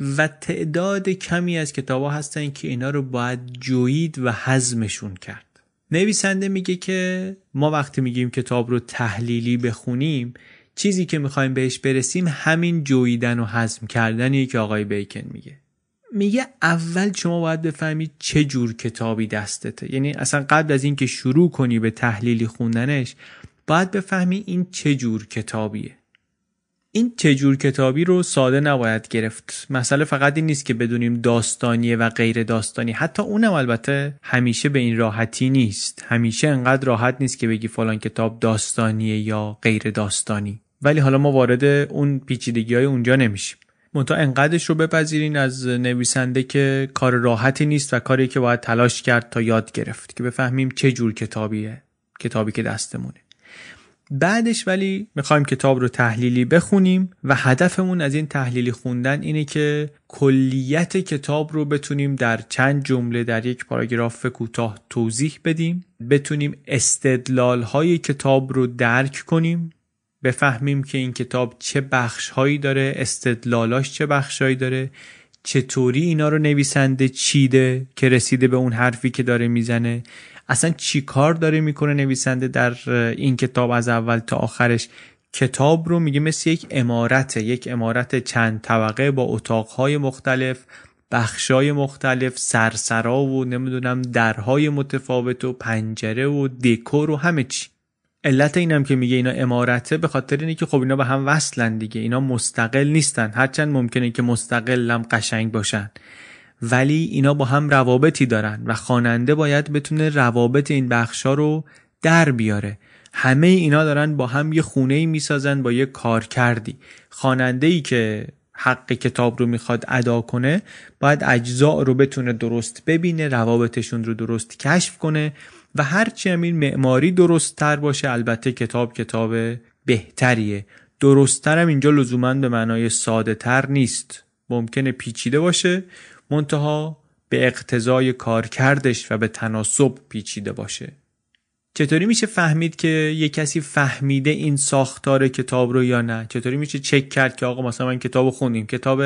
و تعداد کمی از کتاب ها هستن که اینا رو باید جوید و حزمشون کرد. نویسنده میگه که ما وقتی میگیم کتاب رو تحلیلی بخونیم چیزی که می‌خوایم بهش برسیم همین جویدن و حزم کردنیه که آقای بیکن میگه. میگه اول شما باید بفهمید چه جور کتابی دستته. یعنی اصلا قبل از اینکه شروع کنی به تحلیلی خوندنش باید بفهمی این چه جور کتابیه. این چجور کتابی رو ساده نباید گرفت؟ مسئله فقط این نیست که بدونیم داستانیه و غیر داستانی. حتی اونم البته همیشه به این راحتی نیست. همیشه انقدر راحت نیست که بگی فلان کتاب داستانیه یا غیر داستانی. ولی حالا ما وارد اون پیچیدگی های اونجا نمیشیم. منتها انقدرش رو بپذیرین از نویسنده که کار راحتی نیست و کاری که باید تلاش کرد تا یاد گرفت که بفهمیم چه جور کتابیه کتابی که دستمونه. بعدش ولی می‌خوایم کتاب رو تحلیلی بخونیم و هدفمون از این تحلیلی خوندن اینه که کلیت کتاب رو بتونیم در چند جمله در یک پاراگراف کوتاه توضیح بدیم بتونیم استدلال های کتاب رو درک کنیم بفهمیم که این کتاب چه بخش هایی داره استدلالاش چه بخش هایی داره چطوری اینا رو نویسنده چیده که رسیده به اون حرفی که داره می‌زنه. اصلا چی کار داره می‌کنه نویسنده در این کتاب از اول تا آخرش؟ کتاب رو میگه مثل یک امارت یک امارت چند طبقه با اتاقهای مختلف بخشای مختلف سرسرا و نمی‌دونم درهای متفاوت و پنجره و دکور و همه چی. علت اینم که میگه اینا امارته به خاطر اینه که خب اینا به هم وصلن دیگه. اینا مستقل نیستن. هرچند ممکنه که مستقل هم قشنگ باشن. ولی اینا با هم روابطی دارن و خواننده باید بتونه روابط این بخشا رو در بیاره. همه اینا دارن با هم یه خونه ای می‌سازن با یه کار کردی خواننده ای که حق کتاب رو می‌خواد ادا کنه باید اجزاء رو بتونه درست ببینه روابطشون رو درست کشف کنه و هرچی هم این معماری درست تر باشه البته کتاب کتاب بهتریه. درستتر هم اینجا لزوما به معنای ساده تر نیست. ممکنه پیچیده باشه منتها به اقتضای کارکردش و به تناسب پیچیده باشه. چطوری میشه فهمید که یه کسی فهمیده این ساختار کتاب رو یا نه؟ چطوری میشه چک کرد که آقا مثلا من کتاب خوندیم؟ کتاب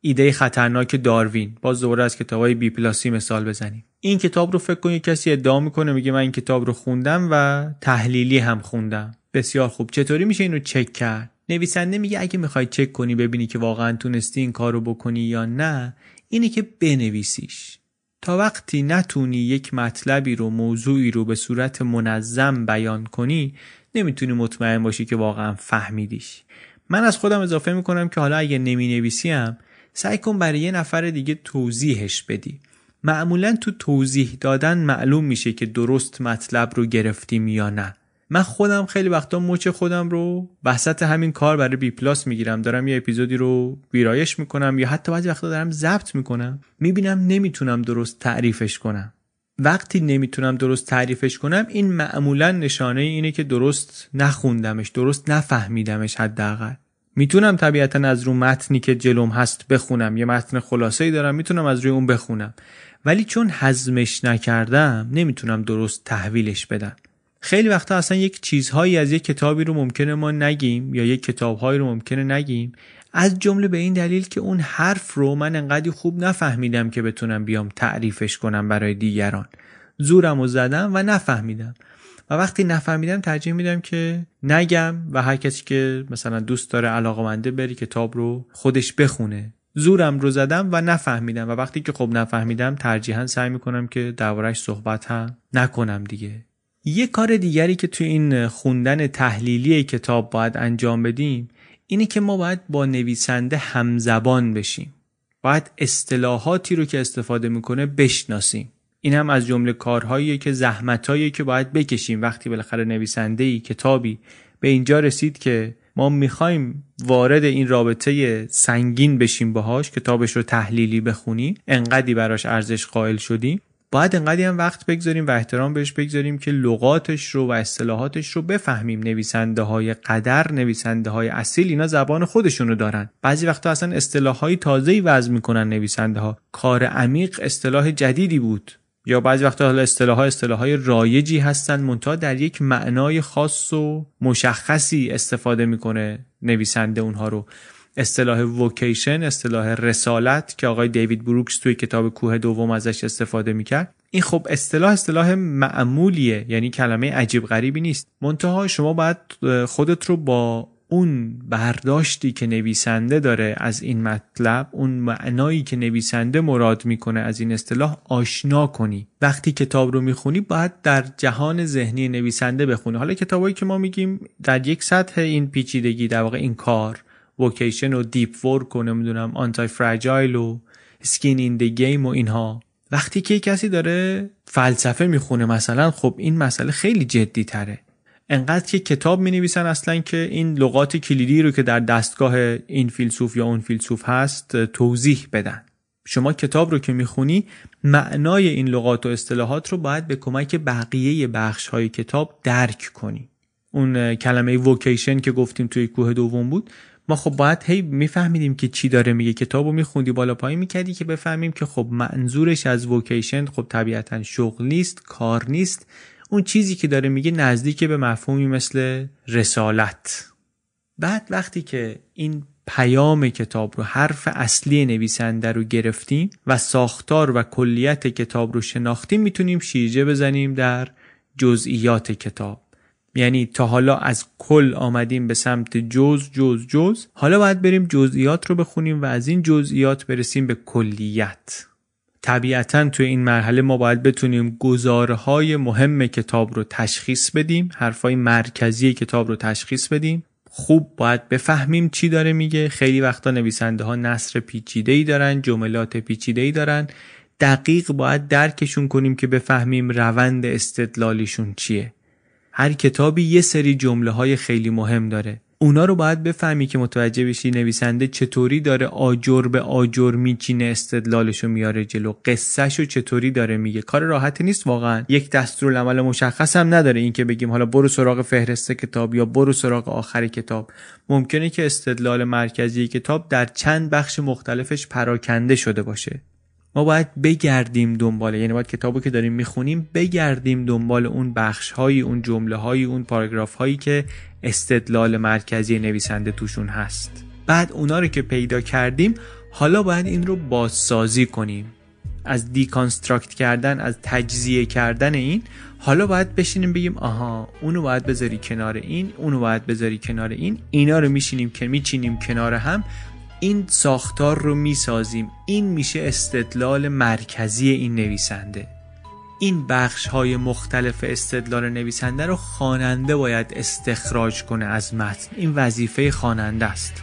ایده خطرناک داروین. باز دوباره از کتاب های بی پلاسی مثال بزنیم. این کتاب رو فکر کنید کسی ادعا می‌کنه میگه من این کتاب رو خوندم و تحلیلی هم خوندم. بسیار خوب. چطوری میشه اینو چک کرد؟ نویسنده میگه اگه می‌خوای چک کنی ببینی که واقعا تونستی این کار رو بکنی یا نه اینه که بنویسیش. تا وقتی نتونی یک مطلبی رو موضوعی رو به صورت منظم بیان کنی نمی‌تونی مطمئن باشی که واقعا فهمیدیش. من از خودم اضافه می‌کنم که حالا اگه نمی نویسیم سعی کن برای یه نفر دیگه توضیحش بدی. معمولا تو توضیح دادن معلوم میشه که درست مطلب رو گرفتیم یا نه. من خودم خیلی وقتا مچ خودم رو وسط همین کار برای بی پلاس می‌گیرم. دارم یه اپیزودی رو ویرایش می‌کنم یا حتی بعضی وقتا دارم ضبط می‌کنم. می‌بینم نمی‌تونم درست تعریفش کنم. وقتی نمی‌تونم درست تعریفش کنم این معمولا نشانه اینه که درست نخوندمش درست نفهمیدمش حداقل. می‌تونم طبیعتا از رو متنی که جلوم هست بخونم. یه متن خلاصه ای دارم می‌تونم از روی اون بخونم. ولی چون حزمش نکردم نمی‌تونم درست تحویلش بدم. خیلی وقتا اصلا یک چیزهایی از یک کتابی رو ممکنه ما نگیم یا یک کتابهایی رو ممکنه نگیم. از جمله به این دلیل که اون حرف رو من انقدر خوب نفهمیدم که بتونم بیام تعریفش کنم برای دیگران. زورم و زدم و نفهمیدم. و وقتی نفهمیدم ترجیح میدم که نگم و هر کسی که مثلا دوست داره علاقمنده بری کتاب رو خودش بخونه. زورم رو زدم و نفهمیدم. و وقتی که خب نفهمیدم ترجیحا سعی می‌کنم که دربارهش صحبت هم نکنم دیگه. یه کار دیگری که توی این خوندن تحلیلی کتاب باید انجام بدیم اینه که ما باید با نویسنده همزبان بشیم. باید اصطلاحاتی رو که استفاده می‌کنه بشناسیم. این هم از جمله کارهایی که زحمتهایی که باید بکشیم. وقتی بالاخره نویسنده ای کتابی به اینجا رسید که ما می‌خوایم وارد این رابطه سنگین بشیم باهاش کتابش رو تحلیلی بخونیم انقدی براش ارزش قائل شدیم. باید انقدی هم وقت بگذاریم و احترام بهش بگذاریم که لغاتش رو و اصطلاحاتش رو بفهمیم. نویسنده های قدر نویسنده های اصیل اینا زبان خودشونو دارن. بعضی وقتا اصلا اصطلاح های تازه وضع می‌کنن نویسنده ها کار عمیق اصطلاح جدیدی بود. یا بعضی وقتا حالا اصطلاح اصطلاح های رایجی هستن منتها در یک معنای خاص و مشخصی استفاده می‌کنه نویسنده اونها رو. اصطلاح ووکیشن اصطلاح رسالت که آقای دیوید بروکس توی کتاب کوه دوم ازش استفاده می‌کرد. این خب اصطلاح اصطلاح معمولیه یعنی کلمه عجیب غریبی نیست. منتها شما باید خودت رو با اون برداشتی که نویسنده داره از این مطلب اون معنایی که نویسنده مراد می‌کنه از این اصطلاح آشنا کنی. وقتی کتاب رو می‌خونی باید در جهان ذهنی نویسنده بخونی. حالا کتابایی که ما میگیم در یک سطح این پیچیدگی در واقع این کار. وکیشن و deep work و نمی‌دونم antifragile و skin in the game و اینها. وقتی که کسی داره فلسفه می‌خونه مثلا خب این مسئله خیلی جدی تره انقدر که کتاب می نویسن اصلا که این لغات کلیدی رو که در دستگاه این فیلسوف یا اون فیلسوف هست توضیح بدن. شما کتاب رو که می‌خونی معنای این لغات و اصطلاحات رو باید به کمک بقیه بخش های کتاب درک کنی. اون کلمه ووکیشن که گفتیم توی کوه دوم بود ما خب باید هی میفهمیدیم که چی داره میگه. کتابو میخوندی بالا پایین می‌کردی که بفهمیم که خب منظورش از ووکیشن خب طبیعتا شغل نیست کار نیست. اون چیزی که داره میگه نزدیک به مفهومی مثل رسالت. بعد وقتی که این پیام کتاب رو حرف اصلی نویسنده رو گرفتیم و ساختار و کلیت کتاب رو شناختیم می‌تونیم شیرجه بزنیم در جزئیات کتاب. یعنی تا حالا از کل آمدیم به سمت جز جز جز. حالا باید بریم جزئیات رو بخونیم و از این جزئیات برسیم به کلیت. طبیعتا توی این مرحله ما باید بتونیم گزارهای مهم کتاب رو تشخیص بدیم حرفای مرکزی کتاب رو تشخیص بدیم. خوب باید بفهمیم چی داره میگه. خیلی وقتا نویسنده ها نصر پیچیده دارن جملات پیچیده دارن. دقیق باید درکشون کنیم که بفهمیم روند استدلالیشون چیه. هر کتابی یه سری جمله های خیلی مهم داره. اونا رو باید بفهمی که متوجه بشی نویسنده چطوری داره آجر به آجر میچینه استدلالشو میاره جلو. قصهشو چطوری داره میگه. کار راحتی نیست واقعا. یک دستورالعمل مشخص هم نداره اینکه بگیم حالا برو سراغ فهرست کتاب یا برو سراغ آخر کتاب. ممکنه که استدلال مرکزی کتاب در چند بخش مختلفش پراکنده شده باشه. ما باید بگردیم دنبال یعنی باید کتابو که داریم می‌خونیم بگردیم دنبال اون بخش های اون جمله های اون پاراگراف هایی که استدلال مرکزی نویسنده توشون هست. بعد اونا رو که پیدا کردیم حالا باید این رو بازسازی کنیم. از دیکانستراکت کردن از تجزیه کردن این حالا باید بشینیم بگیم آها اونو باید بذاری کنار این اونو باید بذاری کنار این اینا رو میشینیم که میچینیم کنار هم این ساختار رو می‌سازیم. این میشه استدلال مرکزی این نویسنده. این بخش های مختلف استدلال نویسنده رو خواننده باید استخراج کنه از متن. این وظیفه خواننده است.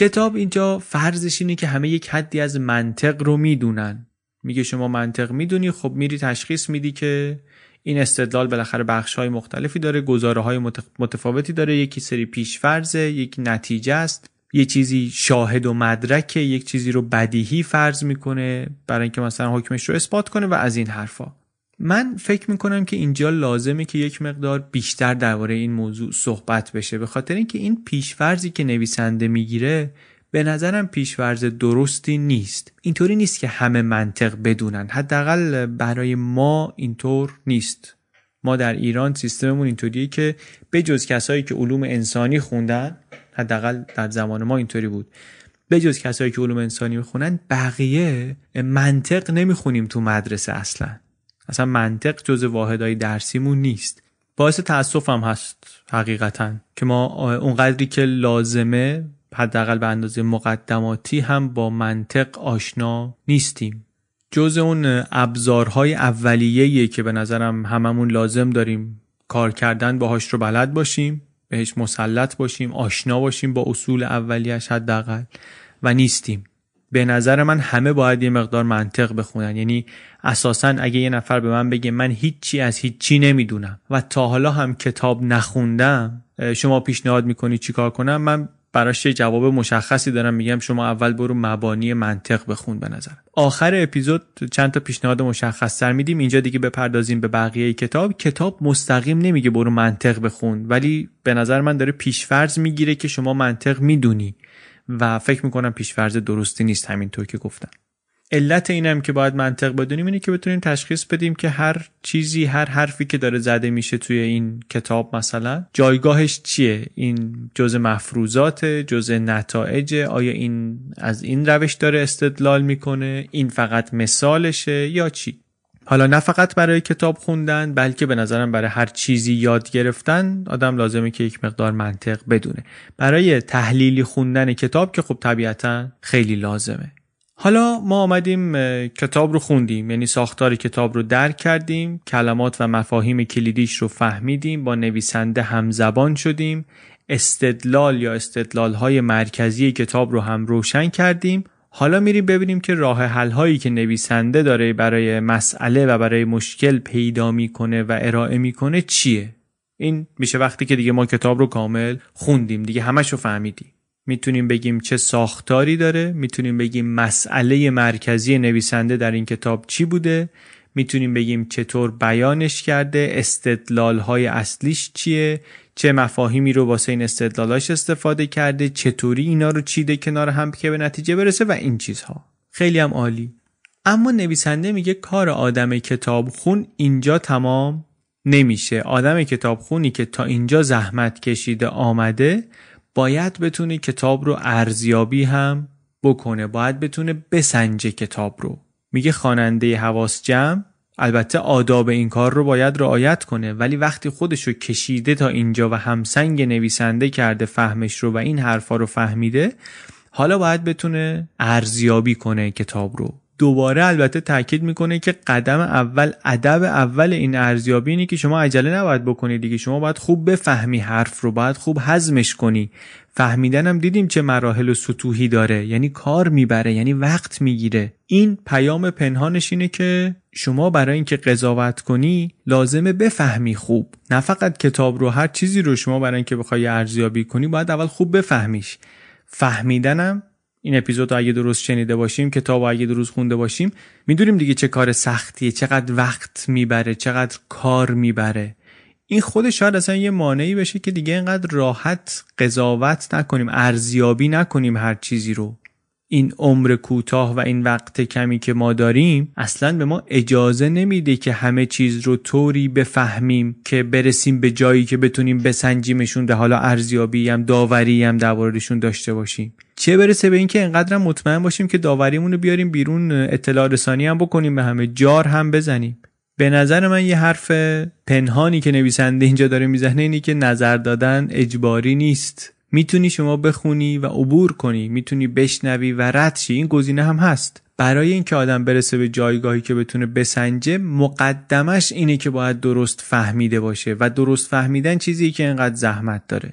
کتاب اینجا فرضش اینه که همه یک حدی از منطق رو می‌دونن. میگه شما منطق می‌دونی خب میری تشخیص میدی که این استدلال بالاخره بخش های مختلفی داره گزاره های متفاوتی داره یکی سری پیشفرزه یک نتیجه است. یه چیزی شاهد و مدرکه یک چیزی رو بدیهی فرض می‌کنه برای اینکه مثلا حکمش رو اثبات کنه و از این حرفا. من فکر می‌کنم که اینجا لازمه که یک مقدار بیشتر درباره این موضوع صحبت بشه. به خاطر اینکه این پیشفرزی که نویسنده می‌گیره به نظرم پیشورز درستی نیست. اینطوری نیست که همه منطق بدونن. حداقل برای ما اینطور نیست. ما در ایران سیستممون اینطوریه که به جز کسایی که علوم انسانی خوندن حداقل در زمان ما اینطوری بود به جز کسایی که علوم انسانی می‌خونن بقیه منطق نمی‌خونیم تو مدرسه اصلا. اصلا منطق جز واحدهای درسیمون نیست. باعث تاسفم هست حقیقتا که ما اونقدری که لازمه حداقل به اندازه مقدماتی هم با منطق آشنا نیستیم. جز اون ابزارهای اولیه‌ایه که به نظرم هممون لازم داریم کار کردن باهاش رو بلد باشیم بهش مسلط باشیم آشنا باشیم با اصول اولیش حداقل و نیستیم. به نظر من همه باید یه مقدار منطق بخونن. یعنی اساسا اگه یه نفر به من بگه من هیچی از هیچی نمی‌دونم و تا حالا هم کتاب نخوندم شما پیشنهاد می‌کنی چیکار کنم؟ من براش یه جواب مشخصی دارم میگم شما اول برو مبانی منطق بخون به نظر آخر اپیزود چند تا پیشنهاد مشخص تر میدیم. اینجا دیگه بپردازیم به بقیه کتاب. کتاب مستقیم نمیگه برو منطق بخون ولی به نظر من داره پیشفرض می‌گیره که شما منطق می‌دونی. و فکر می‌کنم پیشفرض درستی نیست همینطور که گفتم. علت اینم که باید منطق بدونیم اینه که بتونیم تشخیص بدیم که هر چیزی هر حرفی که داره زده میشه توی این کتاب مثلا جایگاهش چیه؟ این جزء مفروضات جزء نتایج آیا این از این روش داره استدلال می‌کنه؟ این فقط مثالشه یا چی؟ حالا نه فقط برای کتاب خوندن بلکه به نظرم برای هر چیزی یاد گرفتن آدم لازمه که یک مقدار منطق بدونه. برای تحلیلی خوندن کتاب که خب طبیعتا خیلی لازمه. حالا ما آمدیم کتاب رو خوندیم. یعنی ساختار کتاب رو درک کردیم کلمات و مفاهیم کلیدیش رو فهمیدیم با نویسنده همزبان شدیم. استدلال یا استدلال های مرکزی کتاب رو هم روشن کردیم. حالا میریم ببینیم که راه حل هایی که نویسنده داره برای مسئله و برای مشکل پیدا می‌کنه و ارائه می‌کنه چیه؟ این میشه وقتی که دیگه ما کتاب رو کامل خوندیم. دیگه همش رو فهمیدیم. می‌تونیم بگیم چه ساختاری داره می‌تونیم بگیم مسئله مرکزی نویسنده در این کتاب چی بوده می‌تونیم بگیم چطور بیانش کرده استدلال های اصلیش چیه چه مفاهیمی رو واسه این استدلالاش استفاده کرده چطوری اینا رو چیده کنار هم که به نتیجه برسه و این چیزها. خیلی هم عالی. اما نویسنده میگه کار آدم کتاب خون اینجا تمام نمیشه. آدم کتاب خونی که تا اینجا زحمت کشیده آمده باید بتونه کتاب رو ارزیابی هم بکنه. باید بتونه بسنجه کتاب رو. میگه خواننده حواس جمع البته آداب این کار رو باید رعایت کنه ولی وقتی خودش رو کشیده تا اینجا و همسنگ نویسنده کرده فهمش رو و این حرفا رو فهمیده حالا باید بتونه ارزیابی کنه کتاب رو. دوباره البته تاکید می‌کنه که قدم اول ادب اول این ارزیابی اینه که شما عجله نباید بکنید دیگه. شما باید خوب بفهمی حرف رو باید خوب هضمش کنی. فهمیدنم دیدیم چه مراحل و سطوحی داره. یعنی کار می‌بره یعنی وقت می‌گیره. این پیام پنهانش اینه که شما برای اینکه قضاوت کنی لازمه بفهمی خوب. نه فقط کتاب رو هر چیزی رو شما برای اینکه بخوای ارزیابی کنی باید اول خوب بفهمیش. فهمیدنم این اپیزود اگه درست شنیده باشیم کتاب اگه درست خونده باشیم می‌دونیم دیگه چه کار سختیه چقدر وقت می‌بره چقدر کار می‌بره. این خودش شاید اصلا یه مانعی بشه که دیگه اینقدر راحت قضاوت نکنیم ارزیابی نکنیم هر چیزی رو. این عمر کوتاه و این وقت کمی که ما داریم اصلا به ما اجازه نمیده که همه چیز رو طوری بفهمیم که برسیم به جایی که بتونیم بسنجیمشون ده حالا ارزیابی هم داوری هم دربارهشون داشته باشیم. چه برسه به اینکه انقدر مطمئن باشیم که داوریمون رو بیاریم بیرون اطلاع رسانی هم بکنیم به همه جار هم بزنیم. به نظر من یه حرف پنهانی که نویسنده اینجا داره می‌زنه اینی که نظر دادن اجباری نیست. می‌تونی شما بخونی و عبور کنی می‌تونی بشنوی و رد شی. این گزینه هم هست. برای اینکه آدم برسه به جایگاهی که بتونه بسنجه مقدمش اینه که باید درست فهمیده باشه و درست فهمیدن چیزی که اینقدر زحمت داره.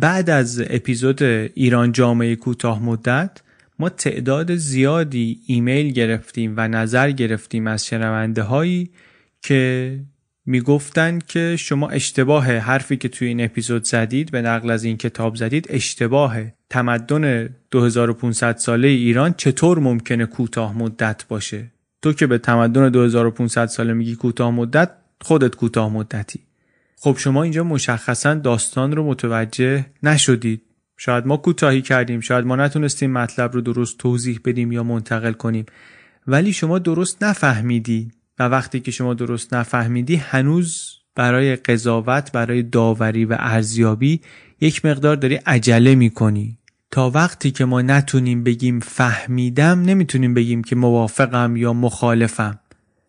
بعد از اپیزود ایران جامعه کوتاه مدت ما تعداد زیادی ایمیل گرفتیم و نظر گرفتیم از شنونده هایی که می‌گفتن که شما اشتباه حرفی که توی این اپیزود زدید به نقل از این کتاب زدید اشتباهه تمدن 2500 ساله ایران چطور ممکنه کوتاه مدت باشه؟ تو که به تمدن 2500 ساله میگی کوتاه مدت خودت کوتاه مدتی. خب شما اینجا مشخصا داستان رو متوجه نشدید. شاید ما کوتاهی کردیم شاید ما نتونستیم مطلب رو درست توضیح بدیم یا منتقل کنیم. ولی شما درست نفهمیدی و وقتی که شما درست نفهمیدی هنوز برای قضاوت برای داوری و ارزیابی یک مقدار داری عجله می‌کنی. تا وقتی که ما نتونیم بگیم فهمیدم نمی‌تونیم بگیم که موافقم یا مخالفم.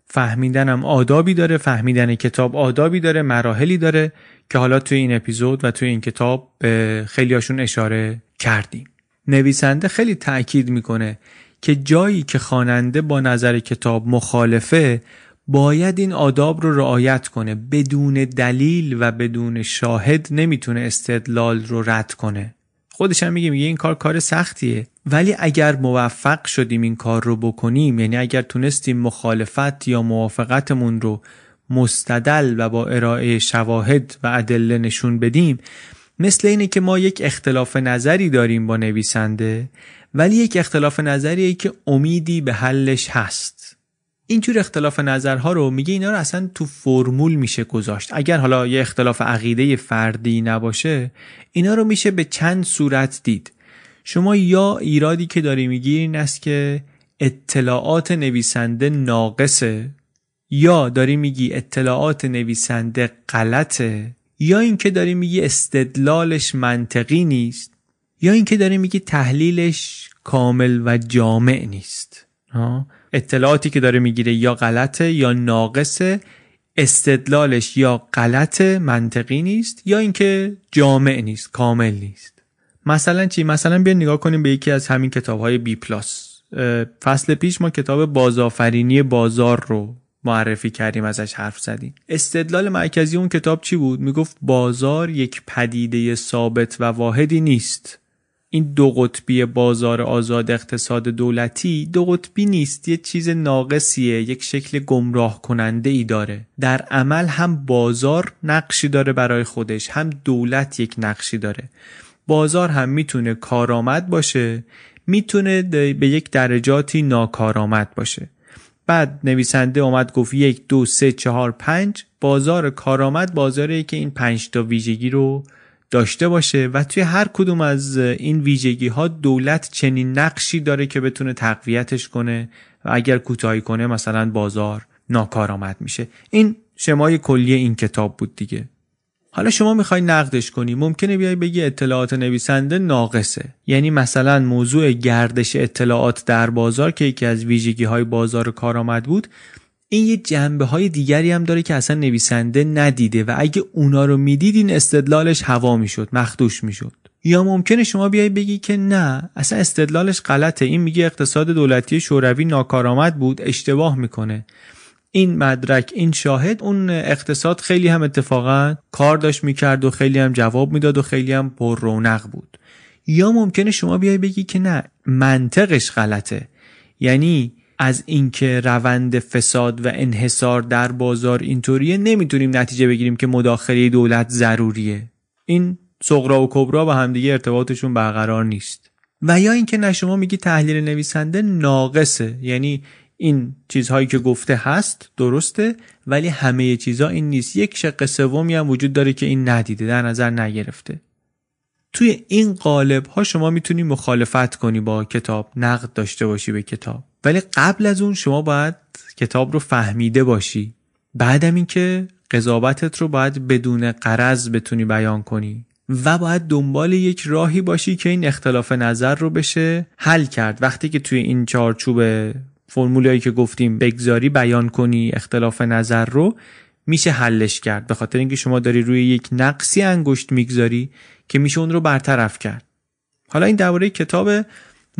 فهمیدنم آدابی داره فهمیدن کتاب آدابی داره مراحلی داره که حالا توی این اپیزود و توی این کتاب به خیلیاشون اشاره کردیم. نویسنده خیلی تاکید می‌کنه که جایی که خواننده با نظر کتاب مخالفه باید این آداب رو رعایت کنه. بدون دلیل و بدون شاهد نمی‌تونه استدلال رو رد کنه. خودش هم میگه میگه این کار کار سختیه. ولی اگر موفق شدیم این کار رو بکنیم یعنی اگر تونستیم مخالفت یا موافقتمون رو مستدل و با ارائه شواهد و ادله نشون بدیم مثل اینه که ما یک اختلاف نظری داریم با نویسنده ولی یک اختلاف نظریه که امیدی به حلش هست. اینجور اختلاف نظرها رو میگه اینا رو اصلا تو فرمول میشه گذاشت. اگر حالا یه اختلاف عقیده فردی نباشه اینا رو میشه به چند صورت دید. شما یا ایرادی که داری میگی این است که اطلاعات نویسنده ناقصه یا داری میگی اطلاعات نویسنده غلطه یا اینکه داری میگی استدلالش منطقی نیست یا اینکه داری میگی تحلیلش کامل و جامع نیست. اطلاعاتی که داره می‌گیره یا غلطه یا ناقصه استدلالش یا غلط منطقی نیست یا اینکه جامع نیست کامل نیست. مثلا چی؟ مثلا بیا نگاه کنیم به یکی از همین کتاب های بی پلاس فصل پیش ما کتاب بازآفرینی بازار رو معرفی کردیم ازش حرف زدیم. استدلال مرکزی اون کتاب چی بود؟ می‌گفت بازار یک پدیده ثابت و واحدی نیست. این دو قطبی بازار آزاد اقتصاد دولتی دو قطبی نیست یه چیز ناقصیه یک شکل گمراه کننده ای داره. در عمل هم بازار نقشی داره برای خودش هم دولت یک نقشی داره. بازار هم می‌تونه کارآمد باشه می‌تونه به یک درجاتی ناکارآمد باشه. بعد نویسنده اومد گفت یک دو سه چهار پنج. بازار کارآمد بازاری که این پنج تا ویژگی رو داشته باشه و توی هر کدوم از این ویژگی ها دولت چنین نقشی داره که بتونه تقویتش کنه و اگر کوتاهی کنه مثلا بازار ناکارآمد میشه. این شمای کلی این کتاب بود دیگه. حالا شما می‌خوای نقدش کنی ممکنه بیای بگی اطلاعات نویسنده ناقصه. یعنی مثلا موضوع گردش اطلاعات در بازار که یکی از ویژگی های بازار کارآمد بود این یه جنبه های دیگری هم داره که اصلا نویسنده ندیده و اگه اونا رو می‌دید این استدلالش هوا می‌شد مخدوش می‌شد. یا ممکنه شما بیای بگی که نه اصلا استدلالش غلطه. این میگه اقتصاد دولتی شوروی ناکارآمد بود اشتباه می‌کنه. این مدرک این شاهد اون اقتصاد خیلی هم اتفاقا کار داشت می‌کرد و خیلی هم جواب می‌داد و خیلی هم پر رونق بود. یا ممکنه شما بیای بگی که نه منطقش غلطه. یعنی از اینکه روند فساد و انحصار در بازار اینطوریه نمی‌تونیم نتیجه بگیریم که مداخله دولت ضروریه. این صغرا و کبرا با همدیگه ارتباطشون برقرار نیست. و یا اینکه نه شما میگی تحلیل نویسنده ناقصه. یعنی این چیزهایی که گفته هست درسته ولی همه چیزها این نیست. یک شق سومی هم وجود داره که این ندیده در نظر نگرفته. توی این قالب ها شما می‌تونی مخالفت کنی با کتاب نقد داشته باشی به کتاب. ولی قبل از اون شما باید کتاب رو فهمیده باشی. بعدم اینکه قضاوتت رو باید بدون قرض بتونی بیان کنی. و باید دنبال یک راهی باشی که این اختلاف نظر رو بشه حل کرد. وقتی که توی این چارچوب فرمولایی که گفتیم بگذاری بیان کنی اختلاف نظر رو میشه حلش کرد. به خاطر اینکه شما داری روی یک نقصی انگشت می‌گذاری که میشه اون رو برطرف کرد. حالا این درباره کتاب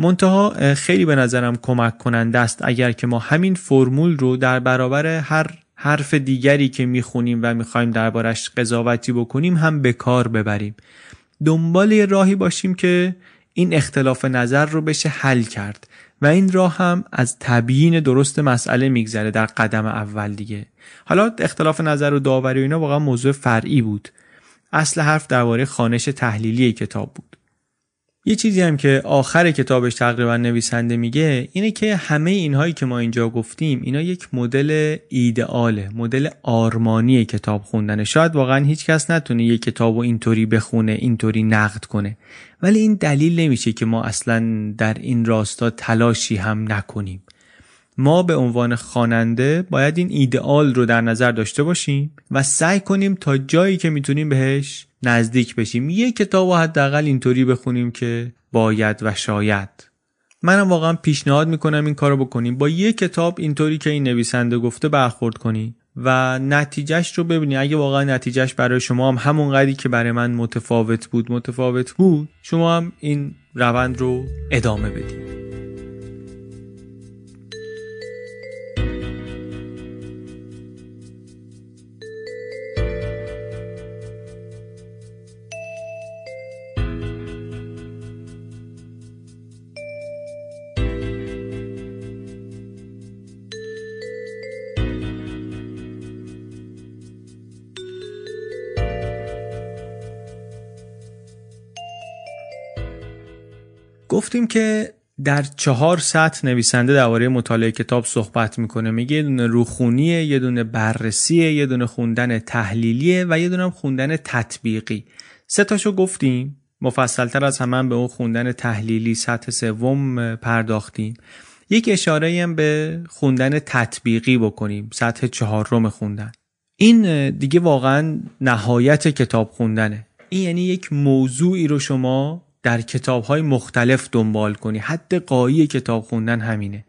منتها خیلی به نظرم کمک کننده است اگر که ما همین فرمول رو در برابر هر حرف دیگری که می‌خونیم و می‌خوایم دربارش قضاوتی بکنیم هم به کار ببریم. دنبال یه راهی باشیم که این اختلاف نظر رو بشه حل کرد و این راه هم از تبیین درست مسئله میگذره در قدم اول دیگه. حالا اختلاف نظر و داوری و اینا واقعا موضوع فرعی بود. اصل حرف درباره خانش تحلیلی کتاب بود. یه چیزی هم که آخر کتابش تقریبا نویسنده میگه اینه که همه اینهایی که ما اینجا گفتیم اینا یک مدل ایدئاله مدل آرمانی کتاب خوندنه. شاید واقعا هیچ کس نتونه یک کتاب و اینطوری بخونه اینطوری نقد کنه. ولی این دلیل نمیشه که ما اصلا در این راستا تلاشی هم نکنیم. ما به عنوان خواننده باید این ایدئال رو در نظر داشته باشیم و سعی کنیم تا جایی که می‌تونیم بهش نزدیک بشیم. یه کتاب و حداقل اینطوری بخونیم که باید و شاید. منم واقعا پیشنهاد می‌کنم این کارو بکنیم. با یه کتاب اینطوری که این نویسنده گفته برخورد کنی و نتیجهش رو ببینی. اگه واقعا نتیجهش برای شما هم همون قدری که برای من متفاوت بود متفاوت بود شما هم این روند رو ادامه بدید گفتیم که در چهار سطح نویسنده درباره مطالعه کتاب صحبت می‌کنه. میگه یه دونه روخونیه یه دونه بررسیه یه دونه خوندن تحلیلیه و یه دونه خوندن تطبیقی. سه تاشو گفتیم. مفصلتر از همه به اون خوندن تحلیلی سطح سوم پرداختیم. یک اشاره هم به خوندن تطبیقی بکنیم. سطح چهارم خوندن. این دیگه واقعا نهایت کتاب خوندنه. این یعنی یک موضوعی رو شما در کتاب های مختلف دنبال کنی. حد قایی کتاب خوندن همینه.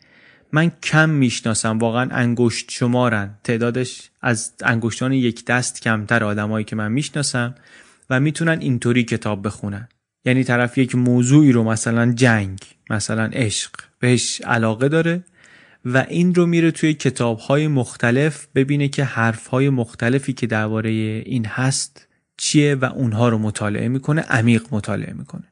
من کم می‌شناسم. واقعا انگشت شمارن. تعدادش از انگشتان یک دست کمتر آدمایی که من می‌شناسم و می‌تونن اینطوری کتاب بخونن. یعنی طرف یک موضوعی رو مثلا جنگ مثلا عشق بهش علاقه داره و این رو میره توی کتاب های مختلف ببینه که حرف های مختلفی که درباره این هست چیه و اونها رو مطالعه می‌کنه عمیق مطالعه می‌کنه.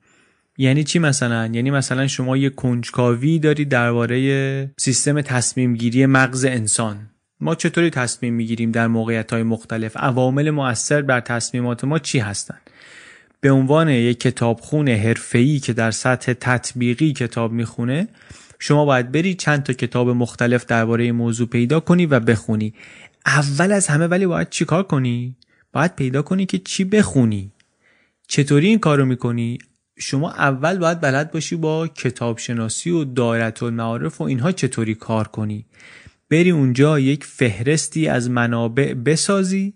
یعنی چی مثلا؟ یعنی مثلا شما یه کنجکاوی داری درباره سیستم تصمیم گیری مغز انسان. ما چطوری تصمیم می‌گیریم در موقعیت های مختلف؟ عوامل مؤثر بر تصمیمات ما چی هستند به عنوان یک کتابخون حرفه‌ای که در سطح تطبیقی کتاب می‌خونه شما باید بری چند تا کتاب مختلف درباره موضوع پیدا کنی و بخونی. اول از همه ولی باید چیکار کنی؟ باید پیدا کنی که چی بخونی. چطوری این کارو می‌کنی؟ شما اول باید بلد باشی با کتاب شناسی و دایره المعارف و اینها چطوری کار کنی. بری اونجا یک فهرستی از منابع بسازی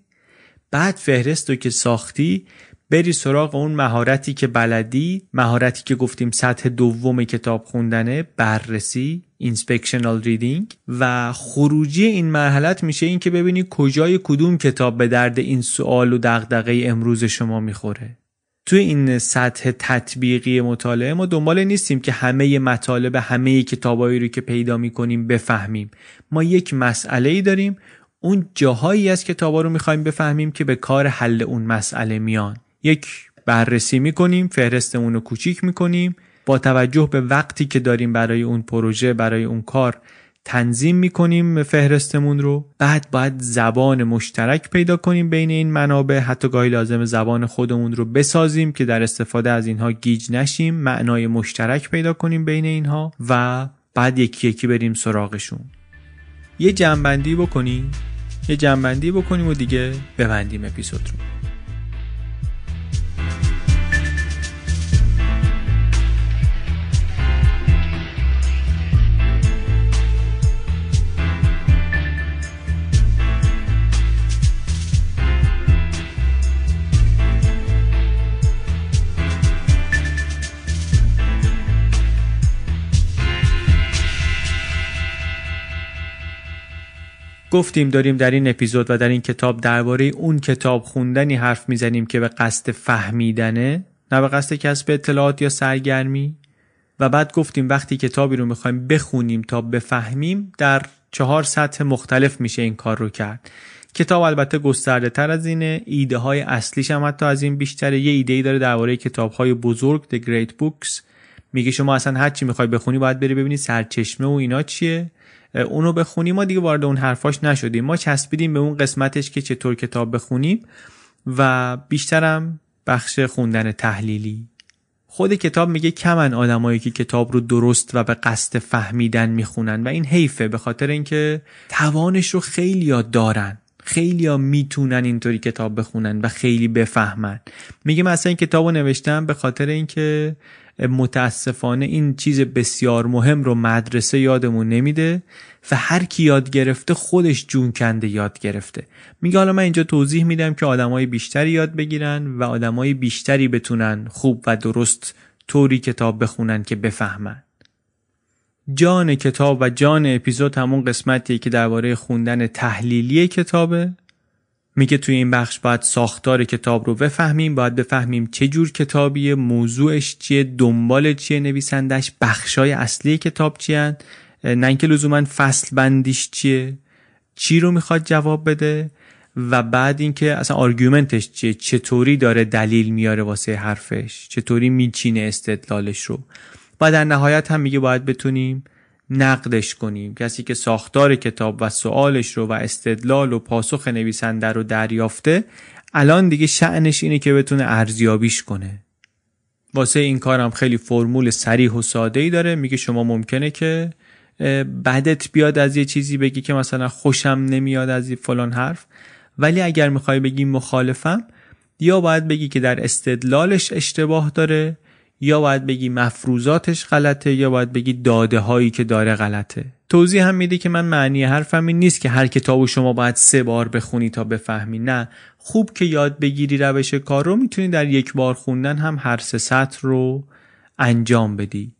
بعد فهرست رو که ساختی بری سراغ اون مهارتی که بلدی مهارتی که گفتیم سطح دوم کتاب خوندنه بررسی inspectional reading و خروجی این مرحلت میشه این که ببینی کجای کدوم کتاب به درد این سوال و دغدغه امروز شما می‌خوره. توی این سطح تطبیقی مطالعه ما دنبال نیستیم که همه مطالب همه کتابایی رو که پیدا می‌کنیم بفهمیم. ما یک مسئله ای داریم اون جاهایی از کتابا رو می‌خوایم بفهمیم که به کار حل اون مسئله میان. یک بررسی می‌کنیم فهرستمون رو کوچیک می‌کنیم. با توجه به وقتی که داریم برای اون پروژه برای اون کار تنظیم می‌کنیم فهرستمون رو. بعد باید زبان مشترک پیدا کنیم بین این منابع. حتی گاهی لازم زبان خودمون رو بسازیم که در استفاده از اینها گیج نشیم معنای مشترک پیدا کنیم بین اینها و بعد یکی یکی بریم سراغشون. یه جنبندی بکنیم یه جنبندی بکنیم و دیگه ببندیم اپیزود رو. گفتیم داریم در این اپیزود و در این کتاب درباره اون کتاب خوندنی حرف می‌زنیم که به قصد فهمیدنه نه به قصد کسب اطلاعات یا سرگرمی. و بعد گفتیم وقتی کتابی رو می‌خوایم بخونیم تا بفهمیم در چهار سطح مختلف میشه این کار رو کرد. کتاب البته گسترده تر از اینه ایده های اصلیش هم حتی از این بیشتره. یه ایده ای داره درباره کتاب های بزرگ The Great Books. میگه شما اصلا هر چی می‌خوای بخونی باید بری ببینی سرچشمه و اینا چیه. اونو بخونیم. ما دیگه وارد اون حرفاش نشدیم. ما چسبیدیم به اون قسمتش که چطور کتاب بخونیم و بیشترم بخش خوندن تحلیلی. خود کتاب میگه کمن آدمایی که کتاب رو درست و به قصد فهمیدن می‌خونن و این حیفه به خاطر اینکه توانش رو خیلی یاد دارن. خیلی ها می‌تونن اینطوری کتاب بخونن و خیلی بفهمن. میگه مثلا این کتاب رو نوشتم به خاطر اینکه متاسفانه این چیز بسیار مهم رو مدرسه یادمون نمیده و هر کی یاد گرفته خودش جون کنده یاد گرفته. میگه حالا من اینجا توضیح میدم که آدمای بیشتری یاد بگیرن و آدمای بیشتری بتونن خوب و درست طوری کتاب بخونن که بفهمن. جان کتاب و جان اپیزود همون قسمتیه که درباره خوندن تحلیلی کتابه. میگه توی این بخش باید ساختار کتاب رو بفهمیم باید بفهمیم چه جور کتابیه موضوعش چیه دنبال چیه نویسندش بخشای اصلی کتاب چیه نه اینکه لزوما فصل بندیش چیه چی رو می‌خواد جواب بده و بعد اینکه اصلا آرگومنتش چیه چطوری داره دلیل میاره واسه حرفش چطوری میچینه استدلالش رو. و در نهایت هم میگه باید بتونیم نقدش کنیم. کسی که ساختار کتاب و سوالش رو و استدلال و پاسخ نویسنده رو دریافته الان دیگه شعنش اینه که بتونه ارزیابیش کنه. واسه این کارم خیلی فرمول سریح و ساده ای داره. میگه شما ممکنه که بدت بیاد از یه چیزی بگی که مثلا خوشم نمیاد از این فلان حرف. ولی اگر می‌خوای بگی مخالفم یا باید بگی که در استدلالش اشتباه داره یا باید بگی مفروضاتش غلطه یا باید بگی داده هایی که داره غلطه. توضیح هم میده که من معنی حرفم این نیست که هر کتابو شما باید سه بار بخونی تا بفهمی. نه خوب که یاد بگیری روش کار رو می‌تونی در یک بار خوندن هم هر سه سطر رو انجام بدی.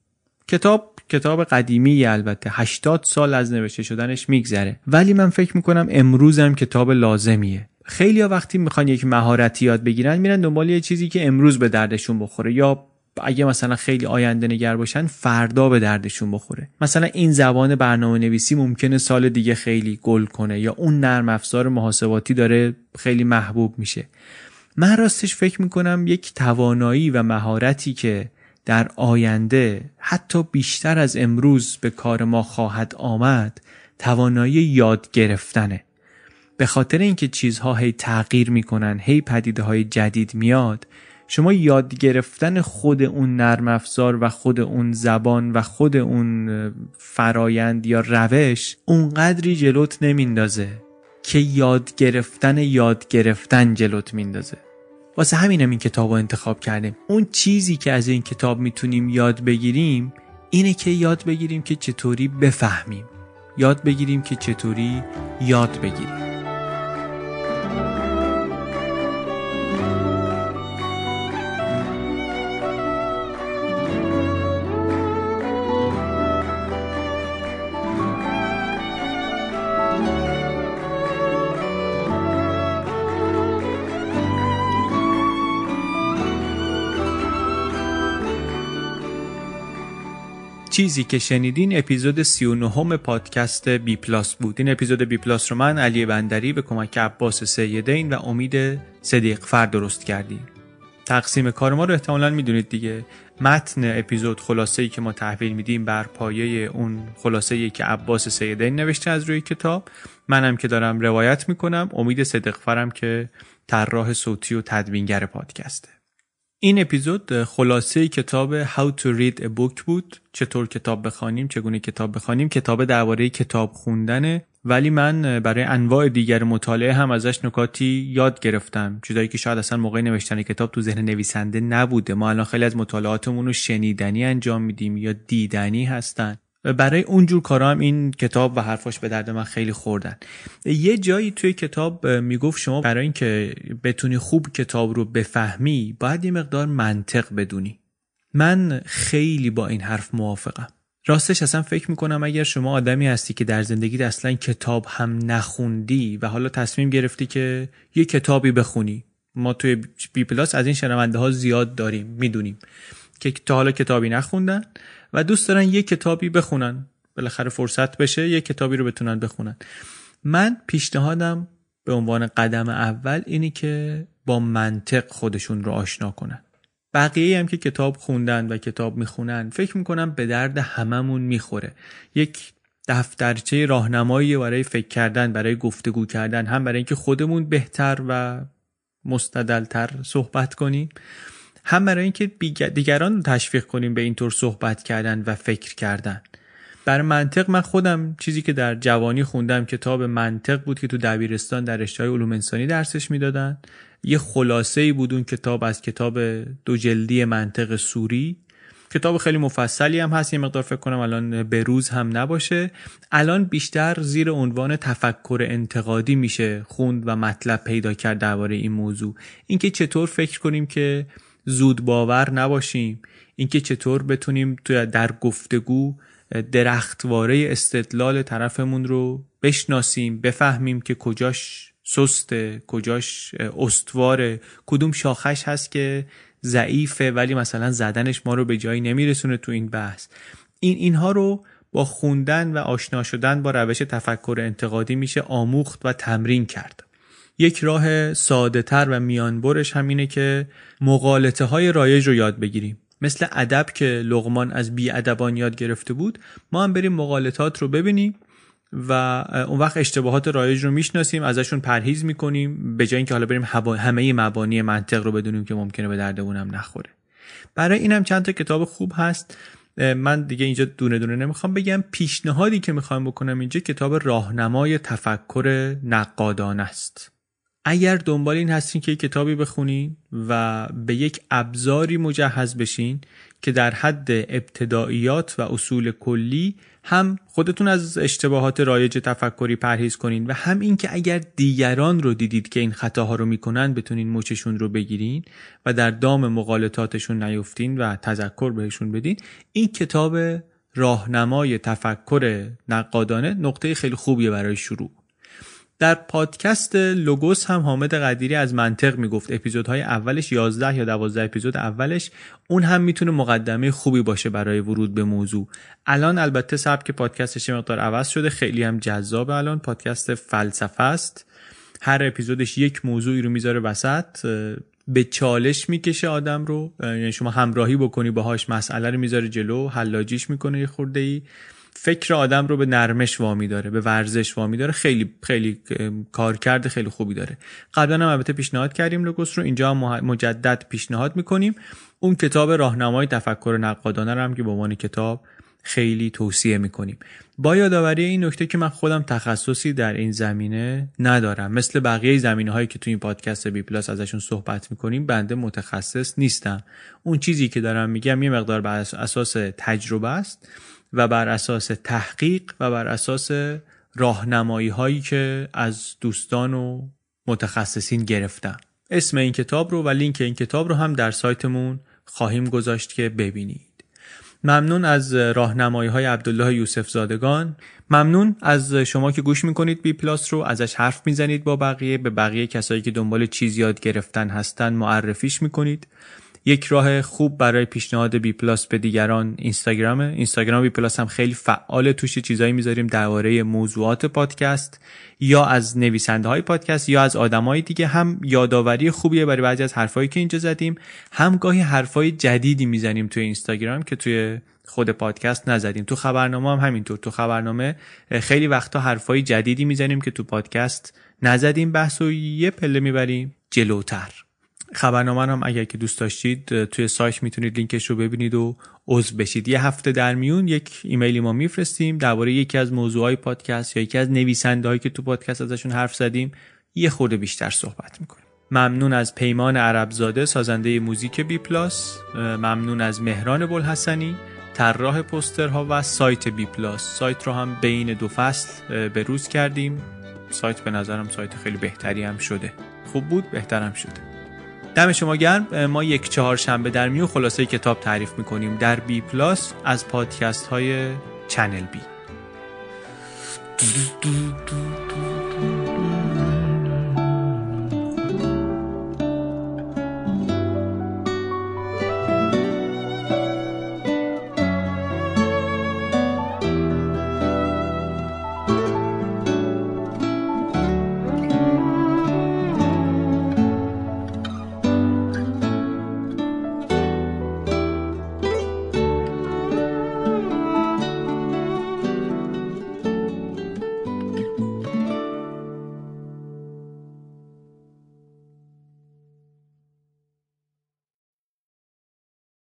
کتاب کتاب قدیمی البته 80 سال از نوشته شدنش میگذره. ولی من فکر می‌کنم امروزم کتاب لازمیه. خیلی وقتی می‌خوان یک مهارتی یاد بگیرن میرن دنبال یه چیزی که امروز به دردشون بخوره یا اگه مثلا خیلی آینده نگر باشن فردا به دردشون بخوره. مثلا این زبان برنامه نویسی ممکنه سال دیگه خیلی گل کنه یا اون نرم افزار محاسباتی داره خیلی محبوب میشه. من راستش فکر می‌کنم یک توانایی و مهارتی که در آینده حتی بیشتر از امروز به کار ما خواهد آمد توانایی یاد گرفتنه. به خاطر اینکه چیزها هی تغییر می‌کنن هی پدیده های جدید میاد شما یاد گرفتن خود اون نرم افزار و خود اون زبان و خود اون فرایند یا روش اونقدری جلوت نمیندازه که یاد گرفتن یاد گرفتن جلوت میندازه. واسه همینم این کتاب رو انتخاب کردیم. اون چیزی که از این کتاب می‌تونیم یاد بگیریم اینه که یاد بگیریم که چطوری بفهمیم. یاد بگیریم که چطوری یاد بگیریم. چیزی که شنیدین اپیزود 39 ام پادکست بی پلاس بود. این اپیزود بی پلاس رو من علی بندری به کمک عباس سیدین و امید صدیق فرد درست کردیم. تقسیم کار ما رو احتمالا می‌دونید دیگه. متن اپیزود خلاصه ای که ما تحویل میدیم بر پایه اون خلاصه ای که عباس سیدین نوشته از روی کتاب. منم که دارم روایت می‌کنم. امید صدیق فرم که طراح صوتی و تدوینگر پادکسته. این اپیزود خلاصه کتاب How to Read a Book بود. چطور کتاب بخوانیم چگونه کتاب بخوانیم. کتاب درباره کتاب خوندنه. ولی من برای انواع دیگر مطالعه هم ازش نکاتی یاد گرفتم. چیزایی که شاید اصلا موقع نوشتن کتاب تو ذهن نویسنده نبوده. ما الان خیلی از مطالعاتمون رو شنیدنی انجام میدیم یا دیدنی هستن. برای اونجور کارا هم این کتاب و حرفاش به درد من خیلی خوردن. یه جایی توی کتاب می‌گفت شما برای اینکه بتونی خوب کتاب رو بفهمی باید یه مقدار منطق بدونی. من خیلی با این حرف موافقم. راستش اصلا فکر می‌کنم اگر شما آدمی هستی که در زندگی اصلا کتاب هم نخوندی و حالا تصمیم گرفتی که یه کتابی بخونی. ما توی بی پلاس از این شنونده ها زیاد داریم می‌دونیم که تا حالا کتابی نخوندن. و دوست دارن یه کتابی بخونن. بالاخره فرصت بشه یه کتابی رو بتونن بخونن. من پیشنهادم به عنوان قدم اول اینی که با منطق خودشون رو آشنا کنن. بقیه هم که کتاب خوندن و کتاب می‌خونن فکر می‌کنم به درد هممون می‌خوره. یک دفترچه راهنمایی برای فکر کردن برای گفتگو کردن هم برای اینکه خودمون بهتر و مستدلتر صحبت کنیم. هم برای اینکه دیگران رو تشویق کنیم به اینطور صحبت کردن و فکر کردن. بر منطق من خودم چیزی که در جوانی خوندم کتاب منطق بود که تو دبیرستان در رشته علوم انسانی درسش می‌دادن. یه خلاصه ای بود اون کتاب از کتاب دو جلدی منطق سوری. کتاب خیلی مفصلی هم هست یه مقدار فکر کنم الان به روز هم نباشه. الان بیشتر زیر عنوان تفکر انتقادی میشه خوند و مطلب پیدا کرد درباره این موضوع. اینکه چطور فکر کنیم که زود باور نباشیم. اینکه چطور بتونیم در گفتگو درختواره استدلال طرفمون رو بشناسیم بفهمیم که کجاش سسته کجاش استواره کدوم شاخش هست که ضعیفه ولی مثلا زدنش ما رو به جایی نمیرسونه تو این بحث. این اینها رو با خوندن و آشنا شدن با روش تفکر انتقادی میشه آموخت و تمرین کرد. یک راه ساده تر و میانبرش همینه که مقالطه های رایج رو یاد بگیریم. مثل ادب که لغمان از بی ادبان یاد گرفته بود ما هم بریم مقالطات رو ببینیم و اون وقت اشتباهات رایج رو می‌شناسیم ازشون پرهیز می‌کنیم به جای اینکه حالا بریم همه مبانی منطق رو بدونیم که ممکنه به دردمون هم نخوره. برای اینم چند تا کتاب خوب هست. من دیگه اینجا دونه دونه نمی‌خوام بگم. پیشنهادی که می‌خوام بکنم اینجا کتاب راهنمای تفکر نقادانه است. اگر دنبال این هستین که کتابی بخونین و به یک ابزاری مجهز بشین که در حد ابتداییات و اصول کلی هم خودتون از اشتباهات رایج تفکری پرهیز کنین و هم اینکه اگر دیگران رو دیدید که این خطاها رو می‌کنن بتونین مچشون رو بگیرین و در دام مقالطاتشون نیفتین و تذکر بهشون بدین. این کتاب راهنمای تفکر نقادانه نقطه خیلی خوبیه برای شروع. در پادکست لوگوس هم حامد قدیری از منطق می‌گفت. اپیزودهای اولش 11 یا 12 اپیزود اولش اون هم می‌تونه مقدمه خوبی باشه برای ورود به موضوع. الان البته سبک پادکستش مقدار عوض شده خیلی هم جذاب الان. پادکست فلسفه است. هر اپیزودش یک موضوعی رو می‌ذاره وسط به چالش می‌کشه آدم رو. یعنی شما همراهی بکنی باهاش مسئله رو می‌ذاره جلو حلاجیش می‌کنه یه خورده ای فکر آدم رو به نرمش وامی داره به ورزش وامی داره خیلی خیلی کار کرده خیلی خوبی داره. قبلا هم البته پیشنهاد کردیم لوگوس رو اینجا مجدد پیشنهاد می‌کنیم. اون کتاب راهنمای تفکر نقادانه رو هم که به عنوان کتاب خیلی توصیه می‌کنیم. با یادآوری این نکته که من خودم تخصصی در این زمینه ندارم. مثل بقیه زمینه هایی که تو این پادکست بی پلاس ازشون صحبت می‌کنیم بنده متخصص نیستم. اون چیزی که دارم میگم یه مقدار بر اساس تجربه است. و بر اساس تحقیق و بر اساس راهنمایی هایی که از دوستان و متخصصین گرفتم. اسم این کتاب رو و لینک این کتاب رو هم در سایتمون خواهیم گذاشت که ببینید. ممنون از راهنمایی های عبدالله یوسف زادگان. ممنون از شما که گوش می‌کنید بی پلاس رو ازش حرف می‌زنید با بقیه. به بقیه کسایی که دنبال چیز یاد گرفتن هستن معرفیش می‌کنید. یک راه خوب برای پیشنهاد بی پلاس به دیگران اینستاگرام. اینستاگرام بی پلاس هم خیلی فعال توش چیزایی می‌ذاریم درباره موضوعات پادکست یا از نویسنده های پادکست یا از آدمای دیگه هم یادآوری خوبیه برای بعضی از حرفایی که اینجا زدیم. هم گاهی حرفای جدیدی می‌زنیم توی اینستاگرام که توی خود پادکست نزدیم. تو خبرنامه هم همینطور. تو خبرنامه خیلی وقتا حرفای جدیدی می‌زنیم که تو پادکست نزدیم. بحث و یه پله می‌بریم جلوتر. خبرنامه هم اگر که دوست داشتید توی سایت می‌تونید لینکش رو ببینید و عضو بشید. یه هفته در میون یک ایمیلی ما میفرستیم. درباره یکی از موضوعهای پادکست یا یکی از نویسنده که تو پادکست ازشون حرف زدیم یه خورده بیشتر صحبت می‌کنیم. ممنون از پیمان عربزاده سازنده موزیک بی پلاس. ممنون از مهران بلحسنی طراح پوسترها و سایت بی پلاس. سایت رو هم بین دو فصل به روز کردیم. سایت به نظرم سایت خیلی بهتری هم شده. خوب بود؟ بهترم شده. دم شما گرم. ما یک چهار شنبه در میون خلاصه کتاب تعریف می‌کنیم. در بی پلاس از پادکست های چنل بی.